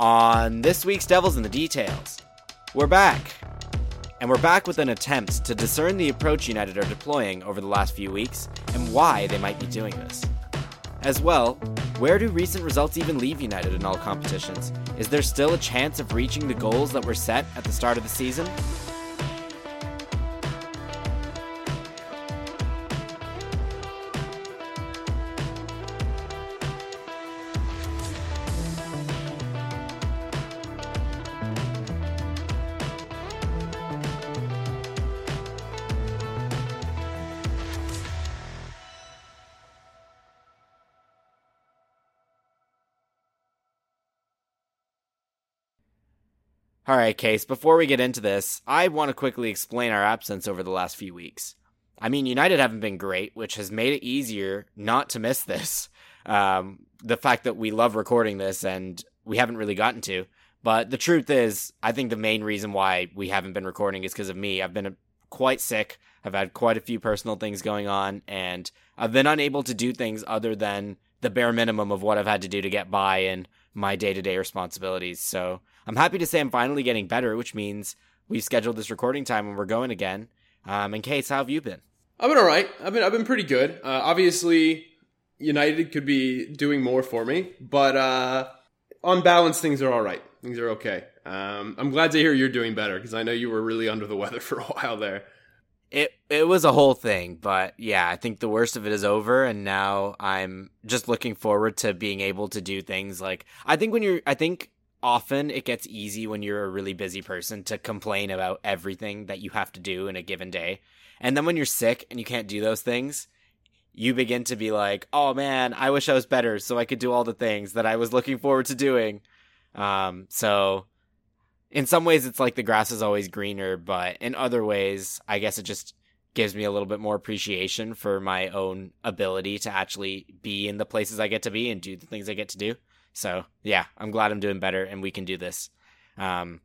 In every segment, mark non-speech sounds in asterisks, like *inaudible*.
On this week's Devils in the Details, we're back. And we're back with an attempt to discern the approach United are deploying over the last few weeks and why they might be doing this. As well, where do recent results even leave United in all competitions? Is there still a chance of reaching the goals that were set at the start of the season? Right, Case, before we get into this, I want to quickly explain our absence over the last few weeks. I mean, United haven't been great, which has made it easier not to miss this. Um, the fact that we love recording this and we haven't really gotten to. But the truth is, I think the main reason why we haven't been recording is because of me. I've been quite sick. I've had quite a few personal things going on, and I've been unable to do things other than the bare minimum of what I've had to do to get by in my day to day responsibilities. So I'm happy to say I'm finally getting better, which means we've scheduled this recording time and we're going again. Um, Case, how have you been? I've been all right. I've been I've been pretty good. Uh, obviously, United could be doing more for me, but uh, on balance, things are all right. Things are okay. Um, I'm glad to hear you're doing better because I know you were really under the weather *laughs* for a while there. It it was a whole thing, but yeah, I think the worst of it is over, and now I'm just looking forward to being able to do things like I think when you're I think often it gets easy when you're a really busy person to complain about everything that you have to do in a given day. And then when you're sick and you can't do those things, you begin to be like, oh man, I wish I was better so I could do all the things that I was looking forward to doing. Um, so in some ways, it's like the grass is always greener, but in other ways, I guess it just gives me a little bit more appreciation for my own ability to actually be in the places I get to be and do the things I get to do. So yeah, I'm glad I'm doing better and we can do this. Um,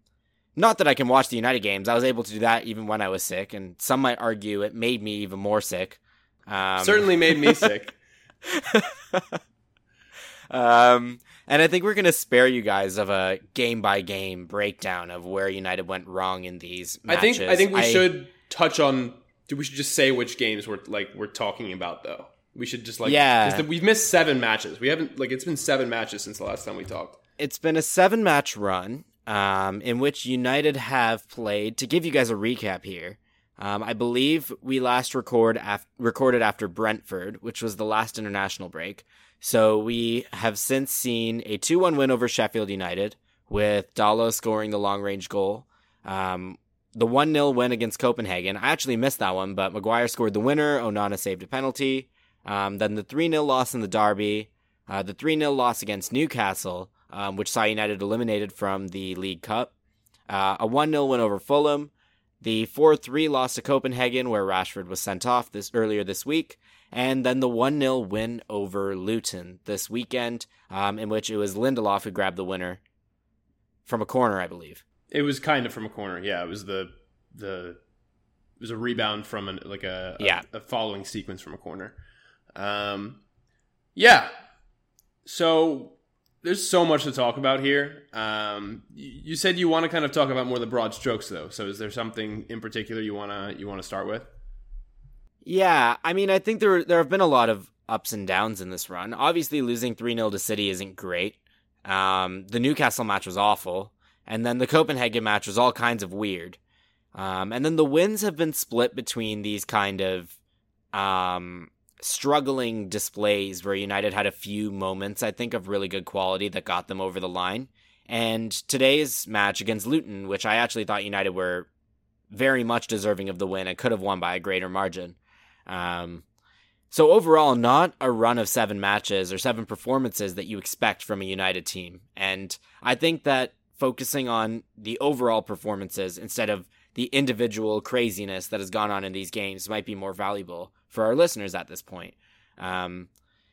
not that I can watch the United games. I was able to do that even when I was sick, and some might argue it made me even more sick. Um, Certainly made me sick. *laughs* um, and I think we're gonna spare you guys of a game by game breakdown of where United went wrong in these. Matches. I think I think we I, should touch on. We should just say which games we're like we're talking about though. We should just like yeah. The, we've missed seven matches. We haven't like it's been seven matches since the last time we talked. It's been a seven match run, um, in which United have played. To give you guys a recap here, um, I believe we last record af- recorded after Brentford, which was the last international break. So we have since seen a two-one win over Sheffield United with Dalot scoring the long-range goal. Um, the 1 0 win against Copenhagen. I actually missed that one, but Maguire scored the winner. Onana saved a penalty. Um, then the 3 0 loss in the Derby, uh, the 3 0 loss against Newcastle, um, which saw United eliminated from the League Cup, uh, a 1 0 win over Fulham, the 4 3 loss to Copenhagen, where Rashford was sent off this earlier this week, and then the 1 0 win over Luton this weekend, um, in which it was Lindelof who grabbed the winner from a corner, I believe. It was kind of from a corner, yeah. It was the the it was a rebound from an, like a, yeah. a, a following sequence from a corner. Um, yeah. So there's so much to talk about here. Um, you said you want to kind of talk about more the broad strokes, though. So is there something in particular you wanna you want to start with? Yeah, I mean, I think there there have been a lot of ups and downs in this run. Obviously, losing three 0 to City isn't great. Um, the Newcastle match was awful, and then the Copenhagen match was all kinds of weird. Um, and then the wins have been split between these kind of um, struggling displays where United had a few moments, I think, of really good quality that got them over the line. And today's match against Luton, which I actually thought United were very much deserving of the win and could have won by a greater margin. Um, so overall, not a run of seven matches or seven performances that you expect from a United team. And I think that focusing on the overall performances instead of the individual craziness that has gone on in these games might be more valuable for our listeners at this point. Um,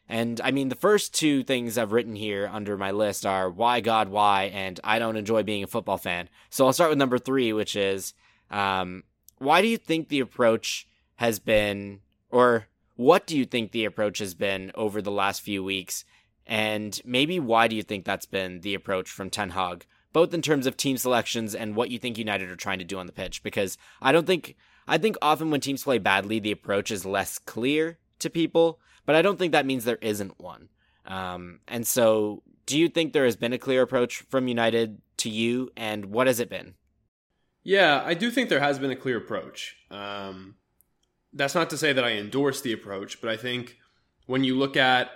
and I mean, the first two things I've written here under my list are why God, why, and I don't enjoy being a football fan. So I'll start with number three, which is um, why do you think the approach has been, or what do you think the approach has been over the last few weeks And maybe why do you think that's been the approach from Ten Hag, both in terms of team selections and what you think United are trying to do on the pitch? Because I don't think I think often when teams play badly, the approach is less clear to people, but I don't think that means there isn't one. Um, and so, do you think there has been a clear approach from United to you, and what has it been? Yeah, I do think there has been a clear approach. Um, that's not to say that I endorse the approach, but I think when you look at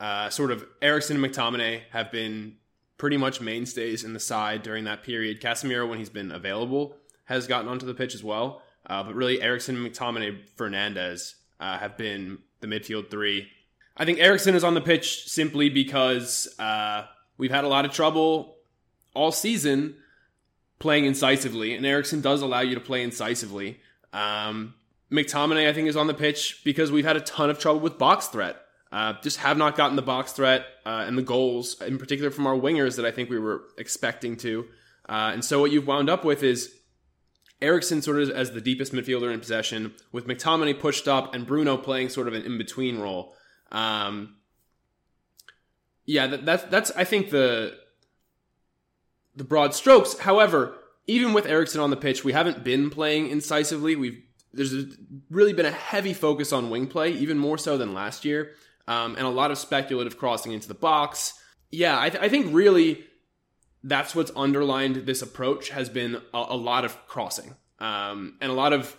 uh, sort of Eriksen and McTominay have been pretty much mainstays in the side during that period. Casemiro, when he's been available, has gotten onto the pitch as well. Uh, but really, Eriksen, McTominay, Fernandes uh, have been the midfield three. I think Eriksen is on the pitch simply because uh, we've had a lot of trouble all season playing incisively, and Eriksen does allow you to play incisively. Um, McTominay, I think, is on the pitch because we've had a ton of trouble with box threat. Uh, just have not gotten the box threat uh, and the goals, in particular from our wingers, that I think we were expecting to. Uh, and so what you've wound up with is Eriksen sort of as the deepest midfielder in possession, with McTominay pushed up and Bruno playing sort of an in between role. Um, yeah, that, that's that's I think the the broad strokes. However, even with Eriksen on the pitch, we haven't been playing incisively. We've there's really been a heavy focus on wing play, even more so than last year, um, and a lot of speculative crossing into the box. Yeah, I, th- I think really that's what's underlined this approach has been a, a lot of crossing um, and a lot of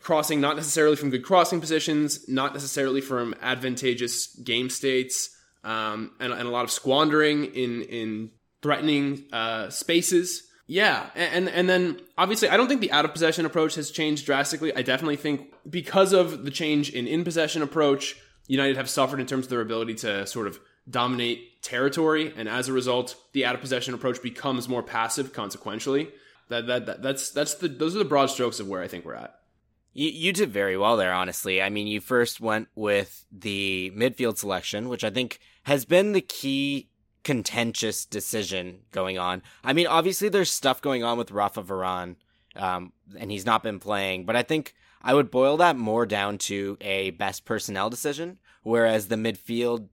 crossing, not necessarily from good crossing positions, not necessarily from advantageous game states, um, and, and, a lot of squandering in in threatening uh, spaces. Yeah, and and then obviously I don't think the out of possession approach has changed drastically. I definitely think because of the change in in possession approach, United have suffered in terms of their ability to sort of dominate territory, and as a result, the out of possession approach becomes more passive. Consequentially, that, that, that that's that's the those are the broad strokes of where I think we're at. You, you did very well there, honestly. I mean, you first went with the midfield selection, which I think has been the key contentious decision going on. I mean, obviously there's stuff going on with Rafa Varane, um, and he's not been playing, but I think I would boil that more down to a best personnel decision, whereas the midfield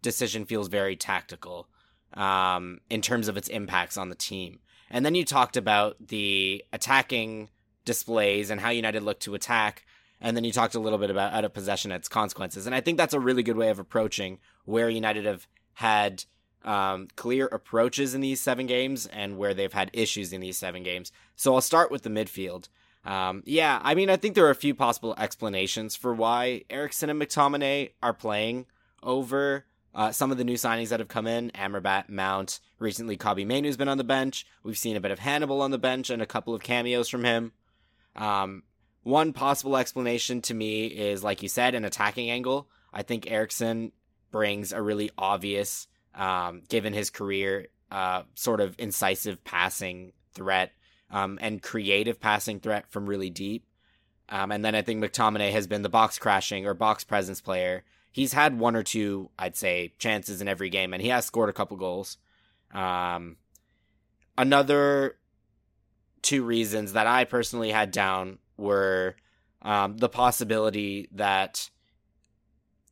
decision feels very tactical um, in terms of its impacts on the team. And then you talked about the attacking displays and how United looked to attack. And then you talked a little bit about out of possession, its consequences. And I think that's a really good way of approaching where United have had um, clear approaches in these seven games and where they've had issues in these seven games. So I'll start with the midfield. Um, yeah, I mean, I think there are a few possible explanations for why Eriksen and McTominay are playing over uh, some of the new signings that have come in. Amrabat, Mount, recently Kobbie Mainoo's been on the bench. We've seen a bit of Hannibal on the bench and a couple of cameos from him. Um, one possible explanation to me is, like you said, an attacking angle. I think Eriksen brings a really obvious um, given his career, uh, sort of incisive passing threat um, and creative passing threat from really deep. Um, and then I think McTominay has been the box crashing or box presence player. He's had one or two, I'd say, chances in every game, and he has scored a couple goals. Um, another two reasons that I personally had down were um, the possibility that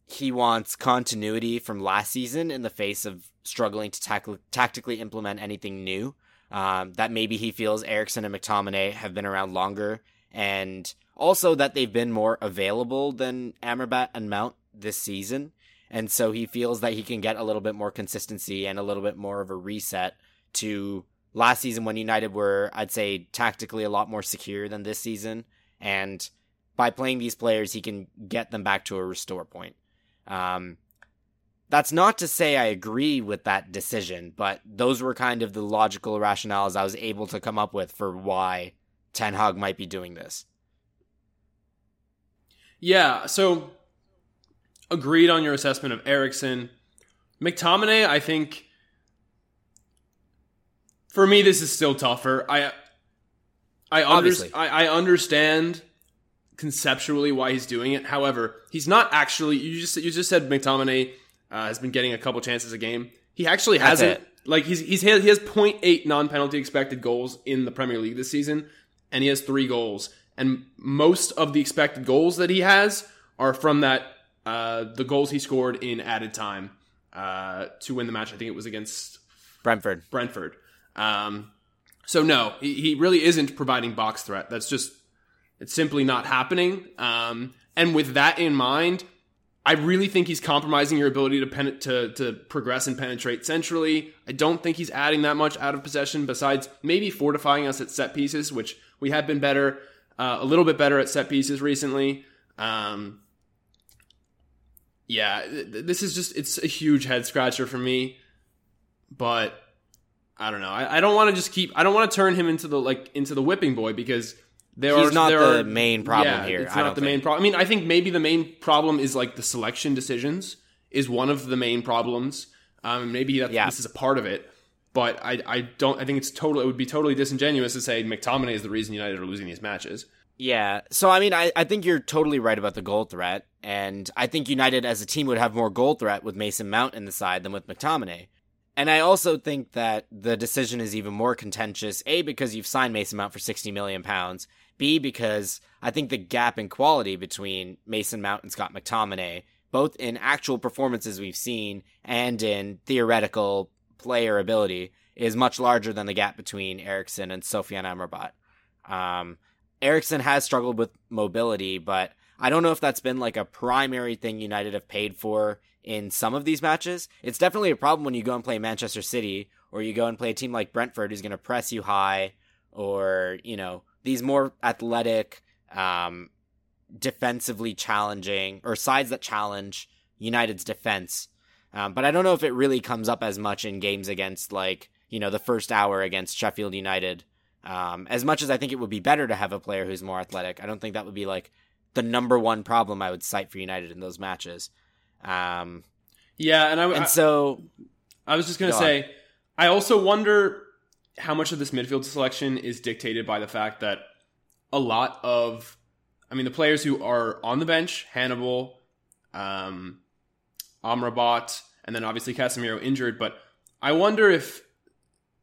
he wants continuity from last season in the face of struggling to tac- tactically implement anything new. Um, that maybe he feels Eriksen and McTominay have been around longer, and also that they've been more available than Amrabat and Mount this season. And so he feels that he can get a little bit more consistency and a little bit more of a reset to last season when United were, I'd say, tactically a lot more secure than this season. And by playing these players, he can get them back to a restore point. Um, that's not to say I agree with that decision, but those were kind of the logical rationales I was able to come up with for why Ten Hag might be doing this. Yeah, so agreed on your assessment of Eriksen. McTominay, I think for me this is still tougher. I I, under, I, I understand conceptually why he's doing it. However, he's not actually. You just you just said McTominay uh, has been getting a couple chances a game. He actually hasn't. Like he's he's he has 0.8 non penalty expected goals in the Premier League this season, and he has three goals. And most of the expected goals that he has are from that uh, the goals he scored in added time. uh, to win the match. I think it was against Brentford. Brentford. Um, so no, he, he really isn't providing box threat. That's just it's simply not happening. Um, and with that in mind, I really think he's compromising your ability to, pen- to to progress and penetrate centrally. I don't think he's adding that much out of possession. Besides maybe fortifying us at set pieces, which we have been better, uh, a little bit better at set pieces recently. Um, yeah, th- this is just it's a huge head scratcher for me. But I don't know. I, I don't want to just keep. I don't want to turn him into the like into the whipping boy because there He's are not there the are, main problem yeah, here. It's I not the think. main problem. I mean, I think maybe the main problem is like the selection decisions is one of the main problems. Um, maybe that Yeah. this is a part of it. But I, I don't. I think it's total. It would be totally disingenuous to say McTominay is the reason United are losing these matches. Yeah. So I mean, I, I think you're totally right about the goal threat, and I think United as a team would have more goal threat with Mason Mount in the side than with McTominay. And I also think that the decision is even more contentious. A because you've signed Mason Mount for sixty million pounds. B because I think the gap in quality between Mason Mount and Scott McTominay, both in actual performances we've seen and in theoretical player ability, is much larger than the gap between Eriksen and Sofiane Amrabat. Um, Eriksen has struggled with mobility, but I don't know if that's been like a primary thing United have paid for in some of these matches. It's definitely a problem when you go and play Manchester City or you go and play a team like Brentford who's going to press you high or, you know, these more athletic, um, defensively challenging or sides that challenge United's defense. Um, but I don't know if it really comes up as much in games against like, you know, the first hour against Sheffield United. Um, as much as I think it would be better to have a player who's more athletic, I don't think that would be like the number one problem I would cite for United in those matches. Um, Yeah, and I, and so, I was just gonna Go say, I also wonder how much of this midfield selection is dictated by the fact that a lot of, I mean, the players who are on the bench, Hannibal, um, Amrabat, and then obviously Casemiro injured, but I wonder if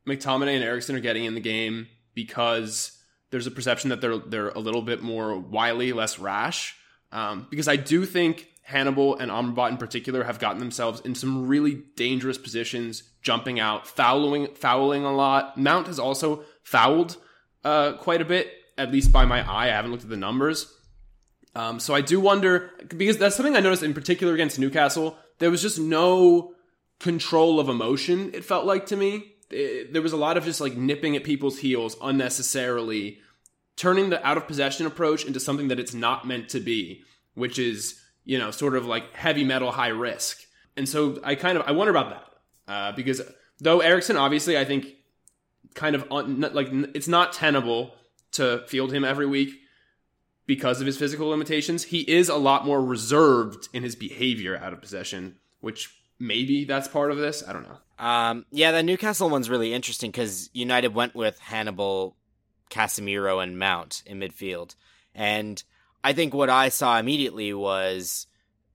McTominay and Eriksen are getting in the game because there's a perception that they're they're a little bit more wily, less rash. Um, because I do think Hannibal and Amrabat in particular have gotten themselves in some really dangerous positions, jumping out, fouling, fouling a lot. Mount has also fouled uh, quite a bit, at least by my eye. I haven't looked at the numbers. Um, so I do wonder because that's something I noticed in particular against Newcastle. There was just no control of emotion. It felt like to me It- there was a lot of just like nipping at people's heels unnecessarily, turning the out of possession approach into something that it's not meant to be, which is you know sort of like heavy metal high risk. And so I kind of I wonder about that uh, because though Eriksen obviously I think kind of un, like it's not tenable to field him every week because of his physical limitations. He is a lot more reserved in his behavior out of possession, which maybe that's part of this. I don't know. um, yeah, the Newcastle one's really interesting because United went with Hannibal, Casemiro, and Mount in midfield. And I think what I saw immediately was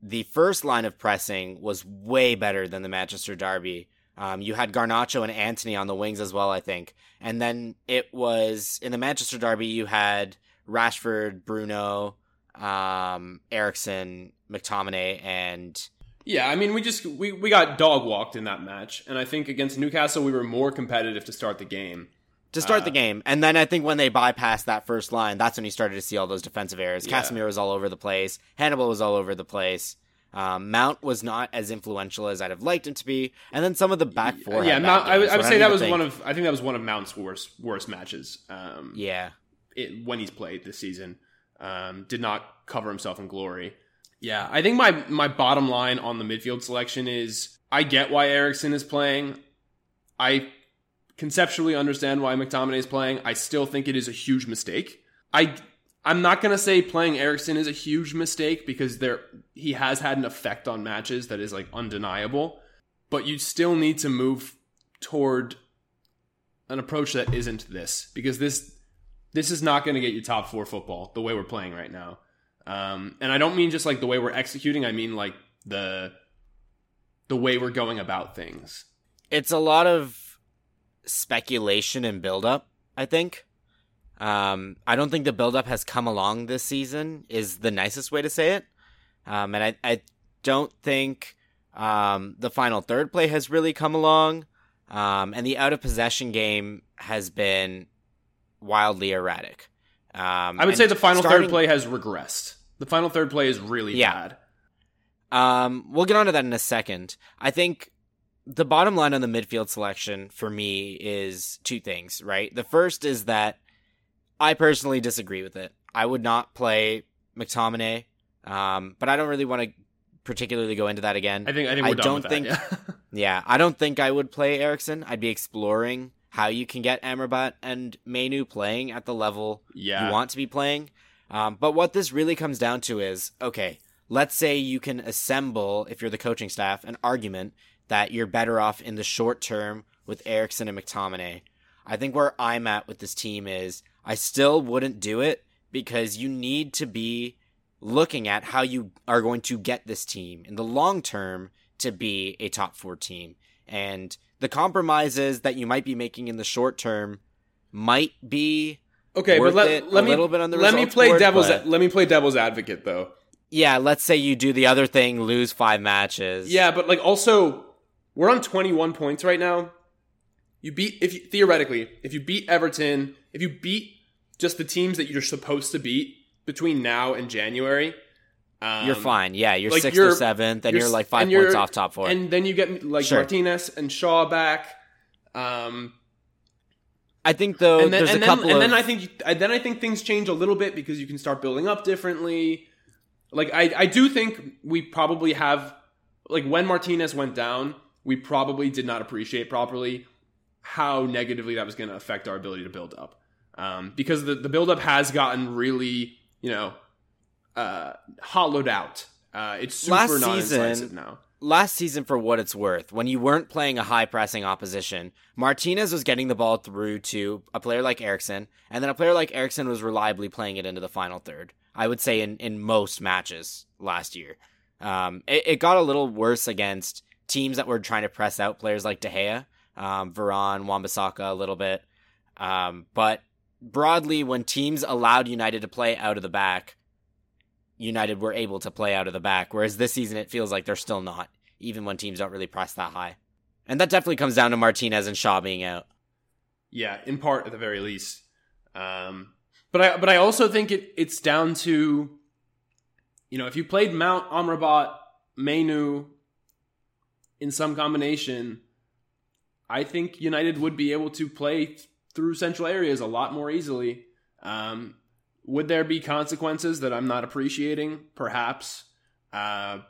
the first line of pressing was way better than the Manchester Derby. Um, you had Garnacho and Antony on the wings as well, I think. And then it was in the Manchester Derby, you had Rashford, Bruno, um, Eriksen, McTominay, and Yeah, I mean, we just we, we got dog walked in that match, and I think against Newcastle we were more competitive to start the game. To start Uh, the game. And then I think when they bypassed that first line, that's when you started to see all those defensive errors. Yeah. Casemiro was all over the place. Hannibal was all over the place. Um, Mount was not as influential as I'd have liked him to be. And then some of the back four. yeah, Mount, I, would- I would say don't that was think- one of I think that was one of Mount's worst worst matches. Um, Yeah. it, when he's played this season. Um, did not cover himself in glory. Yeah, I think my my bottom line on the midfield selection is I get why Eriksen is playing. I conceptually understand why McTominay is playing. I still think it is a huge mistake. I I'm not gonna say playing Eriksen is a huge mistake because there he has had an effect on matches that is like undeniable. But you still need to move toward an approach that isn't this because this this is not going to get you top four football the way we're playing right now. Um, and I don't mean just like the way we're executing. I mean like the the way we're going about things. It's a lot of speculation and buildup, I think. Um, I don't think the buildup has come along this season, is the nicest way to say it. Um, and I, I don't think Um, the final third play has really come along, um, and the out of possession game has been wildly erratic. Um, I would say the final starting- third play has regressed. The final third play is really Yeah. bad. Um, we'll get onto that in a second. I think the bottom line on the midfield selection for me is two things, right? The first is that I personally disagree with it. I would not play McTominay, um, but I don't really want to particularly go into that again. I think I think I don't with that, think- yeah. *laughs* *laughs* Yeah, I don't think I would play Eriksen. I'd be exploring how you can get Amrabat and Mainoo playing at the level yeah. you want to be playing. Um, but what this really comes down to is okay, let's say you can assemble, if you're the coaching staff, an argument that you're better off in the short term with Eriksen and McTominay. I think where I'm at with this team is I still wouldn't do it because you need to be looking at how you are going to get this team in the long term to be a top four team. And the compromises that you might be making in the short term might be Okay, but let, let a me little bit on the let me play board, devil's but- let me play devil's advocate though. yeah, let's say you do the other thing, lose five matches. Yeah, but like also we're on 21 points right now. You beat if you, theoretically, if you beat Everton, if you beat just the teams that you're supposed to beat between now and January, um, you're fine. Yeah, you're like, sixth you're- or seventh, and you're you're, like five you're- points off top four. And then you get like Sure. Martinez and Shaw back. Um, I think though and then there's and a then, couple and of then I think you- then I think things change a little bit because you can start building up differently. Like I I do think we probably have like when Martinez went down, we probably did not appreciate properly how negatively that was going to affect our ability to build up. Um, because the the build up has gotten really you know uh, hollowed out. Uh, it's super Last season- now. last season for what it's worth, when you weren't playing a high pressing opposition, Martinez was getting the ball through to a player like Eriksen, and then a player like Eriksen was reliably playing it into the final third. I would say in, in most matches last year. Um, it, it got a little worse against teams that were trying to press out players like De Gea, um, Varane, Wan-Bissaka a little bit. Um, but broadly, when teams allowed United to play out of the back, United were able to play out of the back, whereas this season it feels like they're still not, even when teams don't really press that high. And that definitely comes down to Martinez and Shaw being out. Yeah, in part at the very least. Um, but I but I also think it it's down to you know if you played Mount Amrabat Mainoo in some combination, I think United would be able to play th- through central areas a lot more easily. Um, would there be consequences that I'm not appreciating? Perhaps. Uh,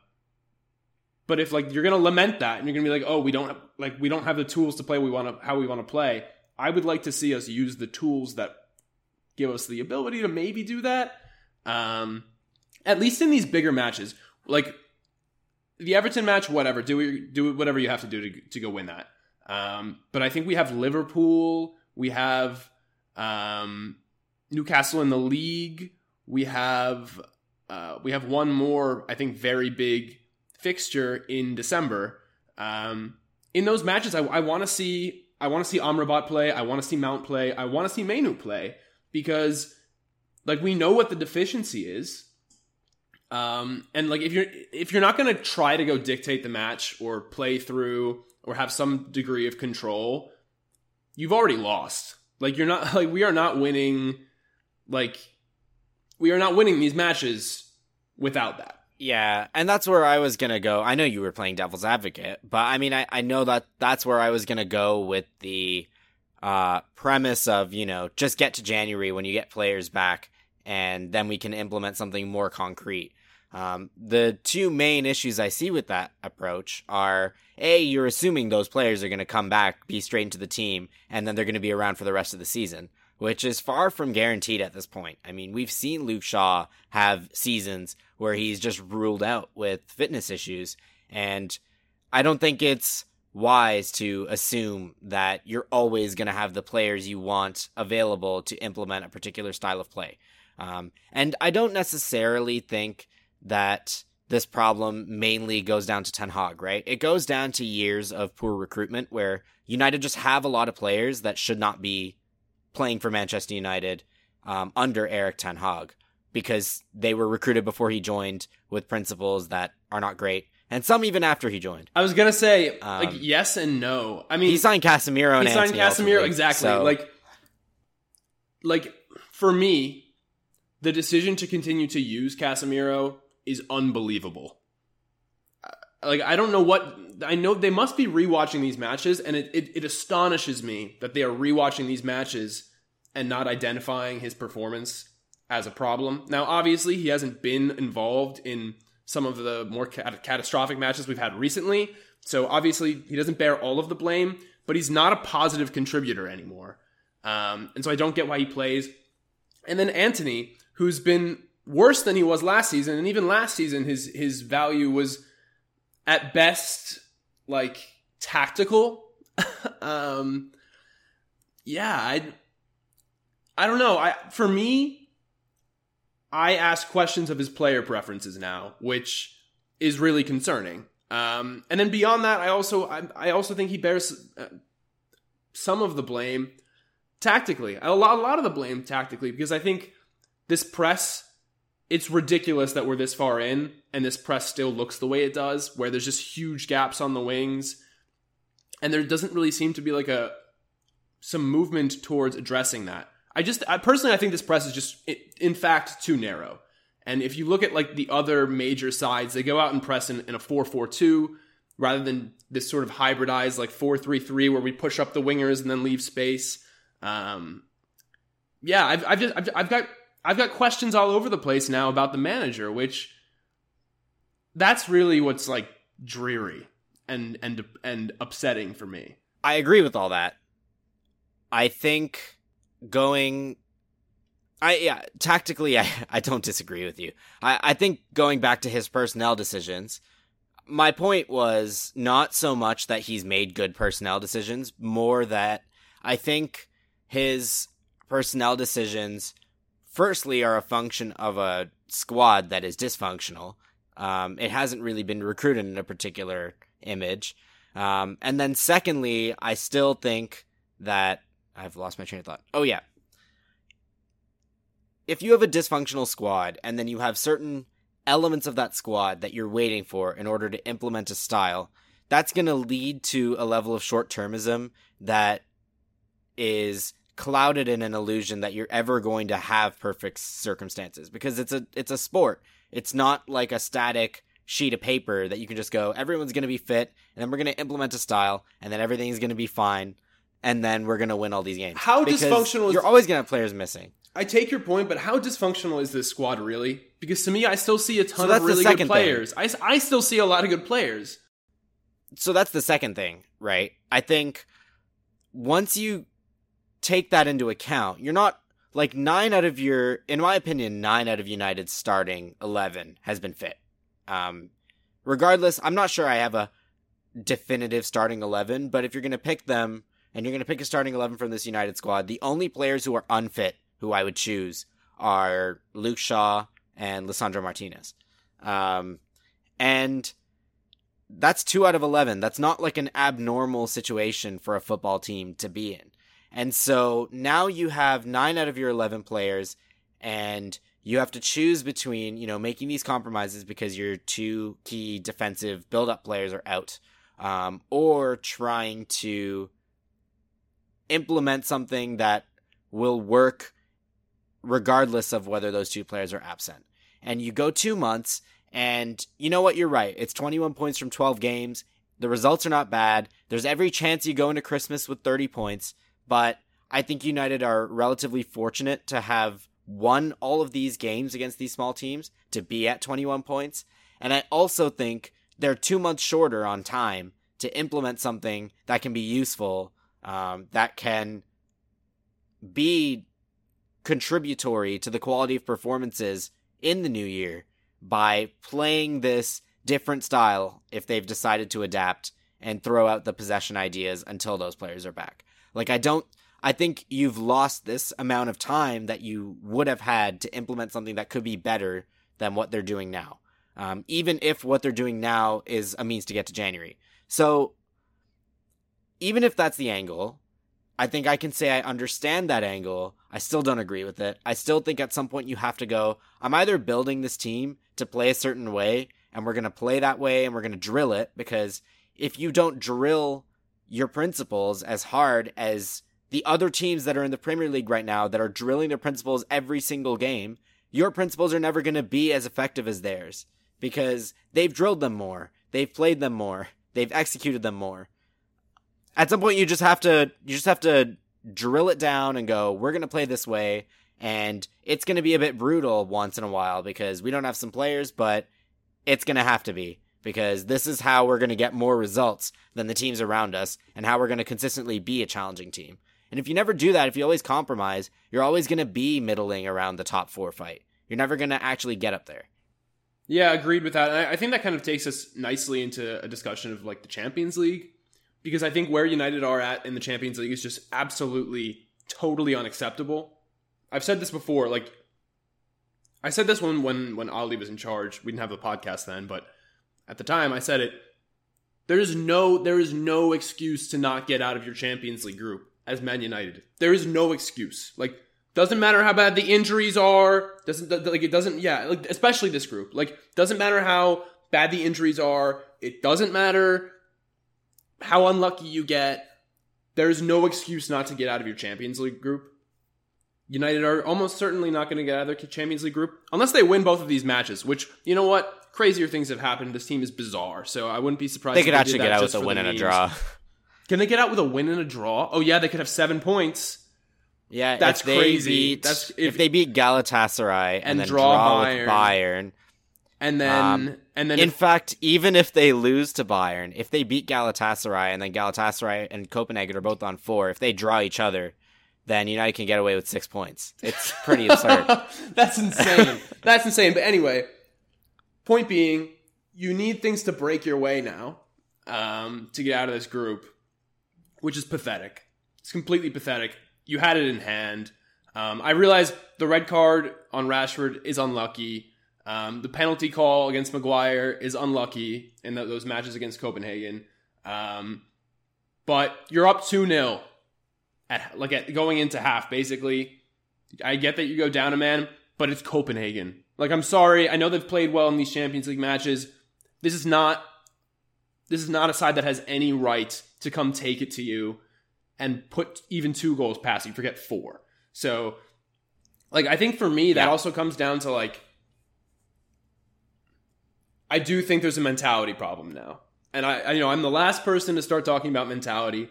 but if like you're gonna lament that and you're gonna be like, oh, we don't like we don't have the tools to play we want to how we want to play. I would like to see us use the tools that give us the ability to maybe do that. Um, at least in these bigger matches, like the Everton match, whatever, do do whatever you have to do to to go win that. Um, but I think we have Liverpool, we have um, Newcastle in the league, we have uh, we have one more, I think, very big fixture in December. Um, in those matches, I, I want to see I want to see Amrabat play. I want to see Mount play. I want to see Mainoo play because, like, we know what the deficiency is. Um, and like, if you're if you're not to try to go dictate the match or play through or have some degree of control, you've already lost. Like, you're not *laughs* like we are not winning. Like, we are not winning these matches without that. Yeah, and that's where I was gonna go. I know you were playing devil's advocate, but I mean, I, I know that that's where I was gonna go with the uh, premise of you know just get to January when you get players back, and then we can implement something more concrete. Um, the two main issues I see with that approach are a you're assuming those players are going to come back, be straight into the team, and then they're going to be around for the rest of the season which is far from guaranteed at this point. I mean, we've seen Luke Shaw have seasons where he's just ruled out with fitness issues, and I don't think it's wise to assume that you're always going to have the players you want available to implement a particular style of play. Um, and I don't necessarily think that this problem mainly goes down to Ten Hag, right? It goes down to years of poor recruitment where United just have a lot of players that should not be playing for Manchester United um, under Erik Ten Hag because they were recruited before he joined with principles that are not great, and some even after he joined. I was gonna say Um, like yes and no. I mean, He signed Casemiro and he signed Antony Casemiro ultimately, exactly. so- Like, like for me, the decision to continue to use Casemiro is unbelievable. Uh, Like I don't know what I know. They must be rewatching these matches, and it, it, it astonishes me that they are rewatching these matches and not identifying his performance as a problem. Now, obviously, he hasn't been involved in some of the more cat- catastrophic matches we've had recently. So obviously, he doesn't bear all of the blame, but he's not a positive contributor anymore. Um, and so I don't get why he plays. And then Antony, who's been worse than he was last season, and even last season, his his value was at best like tactical. *laughs* um, yeah, I I don't know. I for me, I ask questions of his player preferences now, which is really concerning. Um, and then beyond that, I also I, I also think he bears uh, some of the blame tactically. A lot, a lot of the blame tactically because I think this press. It's ridiculous that we're this far in and this press still looks the way it does, where there's just huge gaps on the wings, and there doesn't really seem to be like a some movement towards addressing that. I just I personally I think this press is just in fact too narrow. And if you look at like the other major sides, they go out and press in, in a 4-4-2 rather than this sort of hybridized like 4-3-3 where we push up the wingers and then leave space. Um, yeah, I've, I've just I've, I've got I've got questions all over the place now about the manager, which that's really what's like dreary and and and upsetting for me. I agree with all that. I think going I yeah, tactically I, *laughs* I don't disagree with you. I, I think going back to his personnel decisions, my point was not so much that he's made good personnel decisions, more that I think his personnel decisions firstly are a function of a squad that is dysfunctional. Um, it hasn't really been recruited in a particular image. Um, and then secondly, I still think that I've lost my train of thought. Oh yeah. If you have a dysfunctional squad and then you have certain elements of that squad that you're waiting for in order to implement a style, that's going to lead to a level of short-termism that is clouded in an illusion that you're ever going to have perfect circumstances because it's a it's a sport. It's not like a static sheet of paper that you can just go everyone's going to be fit and then we're going to implement a style and then everything's going to be fine and then we're going to win all these games. How Because dysfunctional is- You're always going to have players missing. I take your point, but how dysfunctional is this squad really? Because to me, I still see a ton So of really good thing. players. I, I still see a lot of good players. so that's the second thing, right? I think once you take that into account, you're not like nine out of your, in my opinion, nine out of United's starting 11 has been fit. Um, regardless, I'm not sure I have a definitive starting 11, but if you're going to pick them and you're going to pick a starting 11 from this United squad, the only players who are unfit who I would choose are Luke Shaw and Lisandro Martinez. Um, and that's two out of 11. That's not like an abnormal situation for a football team to be in. And so now you have nine out of your 11 players, and you have to choose between, you know, making these compromises because your two key defensive build up players are out, um, or trying to implement something that will work regardless of whether those two players are absent. And you go two months, and you know what? You're right. It's 21 points from 12 games. The results are not bad. There's every chance you go into Christmas with 30 points, but I think United are relatively fortunate to have won all of these games against these small teams to be at 21 points. And I also think they're two months shorter on time to implement something that can be useful, um, that can be contributory to the quality of performances in the new year by playing this different style if they've decided to adapt and throw out the possession ideas until those players are back. Like I don't I think you've lost this amount of time that you would have had to implement something that could be better than what they're doing now. Um, even if what they're doing now is a means to get to January. So even if that's the angle, I think I can say I understand that angle. I still don't agree with it. I still think at some point you have to go, I'm either building this team to play a certain way and we're going to play that way and we're going to drill it because if you don't drill your principles as hard as the other teams that are in the Premier League right now that are drilling their principles every single game, your principles are never going to be as effective as theirs because they've drilled them more, they've played them more, they've executed them more. At some point you just have to you just have to drill it down and go, we're going to play this way and it's going to be a bit brutal once in a while because we don't have some players, but it's going to have to be because this is how we're going to get more results than the teams around us and how we're going to consistently be a challenging team. And if you never do that, if you always compromise, you're always going to be middling around the top four fight. You're never going to actually get up there. Yeah, agreed with that. I think that kind of takes us nicely into a discussion of like the Champions League because I think where United are at in the Champions League is just absolutely totally unacceptable. I've said this before, like I said this one when when Ole was in charge. We didn't have the podcast then, but at the time I said it. There is no there is no excuse to not get out of your Champions League group as Man United. There is no excuse. Like doesn't matter how bad the injuries are. Doesn't like it doesn't yeah, like especially this group. Like doesn't matter how bad the injuries are. It doesn't matter how unlucky you get. There's no excuse not to get out of your Champions League group. United are almost certainly not going to get out of their Champions League group unless they win both of these matches. Which you know what, crazier things have happened. This team is bizarre, so I wouldn't be surprised. If They could actually get out with a win and a draw. *laughs* Can they get out with a win and a draw? Oh yeah, they could have seven points. Yeah, that's crazy. Beat, that's if, if, they beat Galatasaray and, and then draw, draw Bayern, with Bayern, and then um, and then in if, fact, even if they lose to Bayern, if they beat Galatasaray and then Galatasaray and Copenhagen are both on four, if they draw each other, then United can get away with six points. It's pretty *laughs* absurd. That's insane. That's insane. But anyway, point being, you need things to break your way now um, to get out of this group, which is pathetic. It's completely pathetic. You had it in hand. Um, I realize the red card on Rashford is unlucky. Um, the penalty call against Maguire is unlucky in the, those matches against Copenhagen. Um, but you're up 2 0 at like at going into half basically. I get that you go down a man, but it's Copenhagen. Like I'm sorry, I know they've played well in these Champions League matches. This is not this is not a side that has any right to come take it to you and put even two goals past you. Forget four. So like I think for me that yeah. also comes down to like I do think there's a mentality problem now. And I, I you know, I'm the last person to start talking about mentality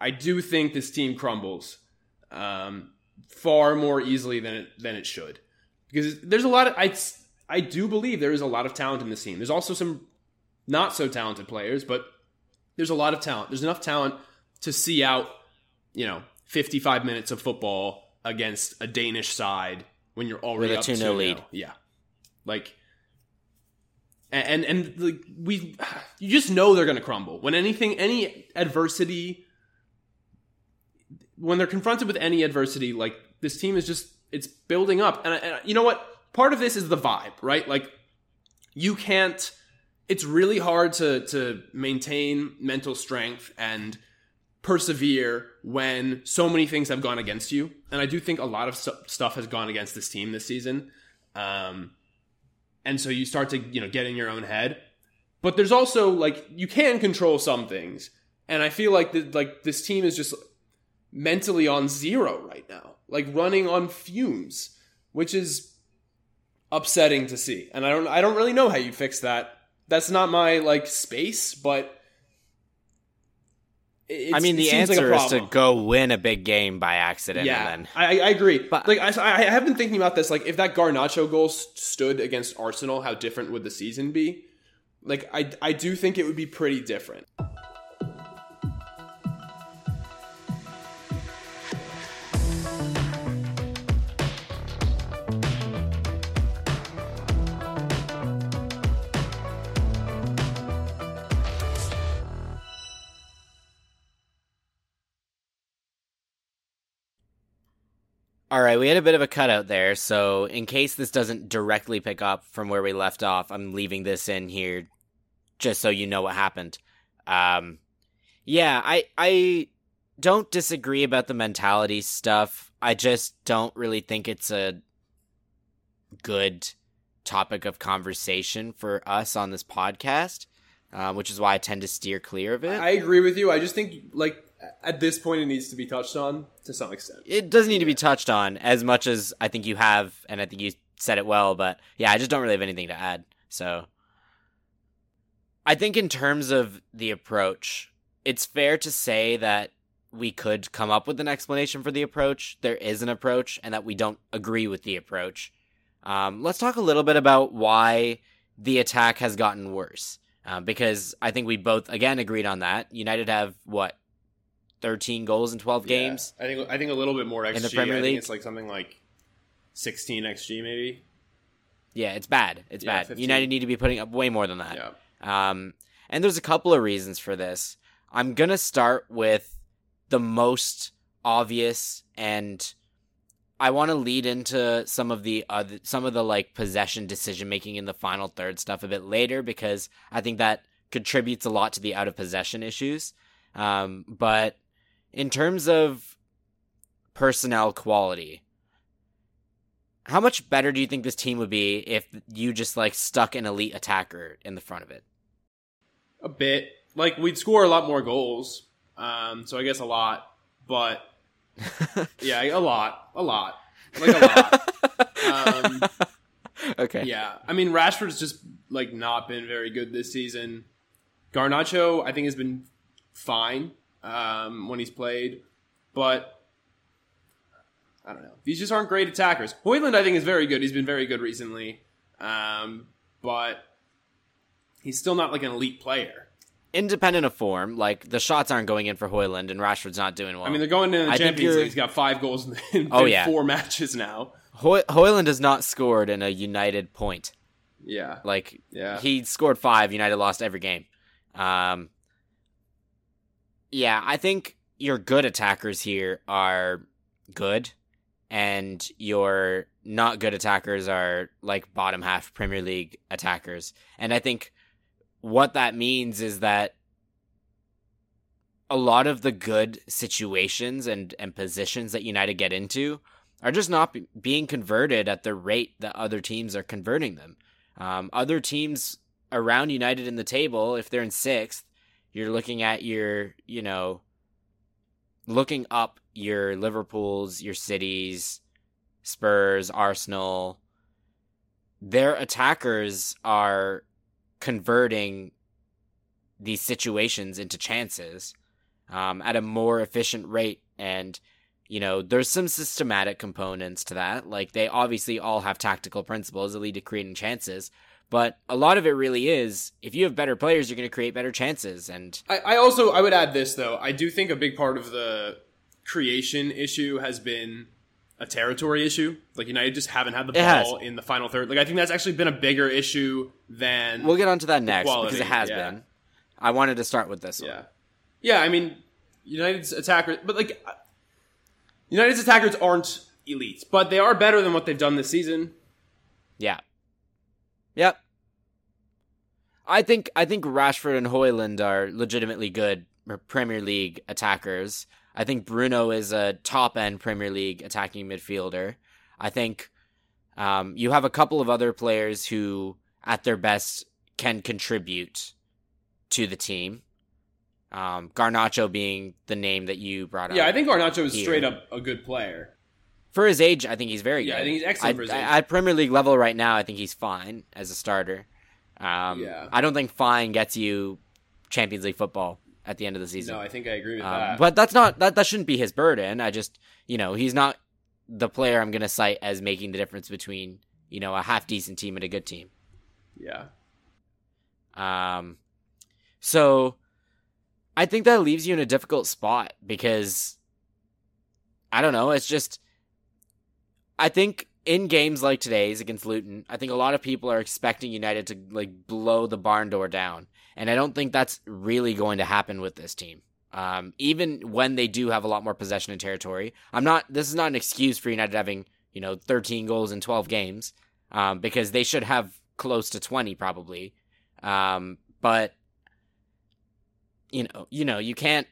I do think this team crumbles um, far more easily than it than it should because there's a lot of I I do believe there is a lot of talent in this team. There's also some not so talented players, but there's a lot of talent. There's enough talent to see out, you know, 55 minutes of football against a Danish side when you're already With a 2 0 lead. Yeah. Like and and, and like we *sighs* you just know they're going to crumble. When anything any adversity when they're confronted with any adversity, like this team is just it's building up. And, and you know what? Part of this is the vibe, right? Like you can't. It's really hard to to maintain mental strength and persevere when so many things have gone against you. And I do think a lot of st- stuff has gone against this team this season. Um, and so you start to you know get in your own head. But there's also like you can control some things, and I feel like the, like this team is just mentally on zero right now, like running on fumes, which is upsetting to see. And I don't I don't really know how you fix that. That's not my like space, but I mean, the answer like is to go win a big game by accident. Yeah, then... I, I agree. But like, I, I have been thinking about this. Like, if that Garnacho goal stood against Arsenal, how different would the season be? Like, I, I do think it would be pretty different. All right, we had a bit of a cutout there, so in case this doesn't directly pick up from where we left off, I'm leaving this in here just so you know what happened. Um, yeah, I I don't disagree about the mentality stuff. I just don't really think it's a good topic of conversation for us on this podcast, uh, which is why I tend to steer clear of it. I agree with you. I just think like at this point it needs to be touched on to some extent. it doesn't need to be touched on as much as I think you have, and I think you said it well. But yeah, I just don't really have anything to add. So I think in terms of the approach, it's fair to say that we could come up with an explanation for the approach. There is an approach, and that we don't agree with the approach. Um, let's talk a little bit about why the attack has gotten worse. Uh, because I think we both again agreed on that. United have what 13 goals in 12 games. I think I think a little bit more XG. In the Premier I think League? it's like something like 16 XG maybe. Yeah, it's bad. It's Yeah, bad. 15. United need to be putting up way more than that. Yeah. Um, and there's a couple of reasons for this. I'm gonna start with the most obvious, and I want to lead into some of the other, some of the like possession decision making in the final third stuff a bit later because I think that contributes a lot to the out of possession issues. Um, but in terms of personnel quality, how much better do you think this team would be if you just like stuck an elite attacker in the front of it? A bit. Like we'd score a lot more goals. Um, so I guess a lot, but *laughs* yeah, a lot, a lot, like a lot. *laughs* Um, okay. Yeah, I mean Rashford's just like not been very good this season. Garnacho, I think, has been fine um, when he's played, but I don't know. These just aren't great attackers. Højlund, I think, is very good. He's been very good recently, um, but he's still not like an elite player. Independent of form, like the shots aren't going in for Højlund and Rashford's not doing well. I mean, they're going into the I Champions League. He's got five goals in, in Oh, yeah. four matches now. Hoy- Højlund has not scored in a United point. Yeah, Like yeah. he scored five, United lost every game. Um, yeah, I think your good attackers here are good, and your not good attackers are like bottom half Premier League attackers. And I think what that means is that a lot of the good situations and, and positions that United get into are just not be- being converted at the rate that other teams are converting them. Um, other teams around United in the table, if they're in sixth, you're looking at your, you know, looking up your Liverpools, your cities, Spurs, Arsenal. Their attackers are converting these situations into chances um, at a more efficient rate. And, you know, there's some systematic components to that. Like, they obviously all have tactical principles that lead to creating chances. But a lot of it really is if you have better players, you're going to create better chances. And I, I also I would add this though. I do think a big part of the creation issue has been a territory issue. Like United just haven't had the It has. ball in the final third. Like I think that's actually been a bigger issue than we'll get onto that next quality, because it has yeah. been. I wanted to start with this one. yeah, yeah. I mean, United's attackers, but like uh, United's attackers aren't elite, but they are better than what they've done this season. Yeah. Yep. I think I think Rashford and Højlund are legitimately good Premier League attackers. I think Bruno is a top end Premier League attacking midfielder. I think um, you have a couple of other players who, at their best, can contribute to the team. Um, Garnacho being the name that you brought up. Yeah, I think Garnacho is Here. straight up a good player. for his age, I think he's very Yeah, good. I think he's excellent I- for his I- age. At Premier League level right now, I think he's fine as a starter. Um, Yeah. I don't think fine gets you Champions League football at the end of the season. No, I think I agree with Um, that. but that's not that. That shouldn't be his burden. I just, you know, he's not the player I'm going to cite as making the difference between you know a half decent team and a good team. yeah, Um, so I think that leaves you in a difficult spot because I don't know. It's just I think in games like today's against Luton, I think a lot of people are expecting United to like blow the barn door down, and I don't think that's really going to happen with this team. Um, even when they do have a lot more possession and territory, I'm not. This is not an excuse for United having you know 13 goals in 12 games, um, because they should have close to 20 probably. Um, but you know, you know, you can't.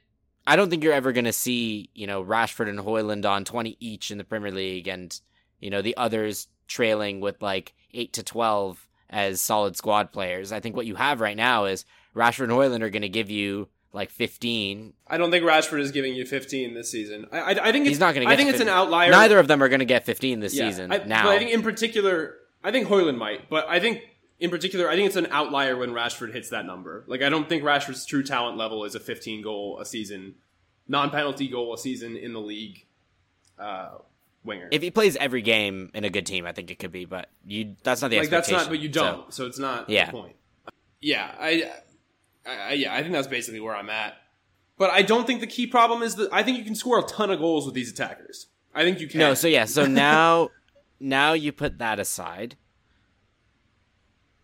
I don't think you're ever going to see you know Rashford and Højlund on 20 each in the Premier League, and you know the others trailing with like 8 to 12 as solid squad players. I think what you have right now is Rashford and Højlund are going to give you like 15. I don't think Rashford is giving you 15 this season. I, I, I think it's, He's not going to I think it's an outlier. Neither of them are going to get 15 this Yeah, season I, now. I think in particular, I think Højlund might, but I think in particular, I think it's an outlier when Rashford hits that number. Like, I don't think Rashford's true talent level is a 15 goal a season, non penalty goal a season in the league uh, winger. if he plays every game in a good team, I think it could be, but you that's not the like that's not, but you don't, so, it's not Yeah. the point. Yeah, I, I, I, yeah, I think that's basically where I'm at. But I don't think the key problem is that I think you can score a ton of goals with these attackers. I think you can. No, so yeah, so *laughs* now now you put that aside.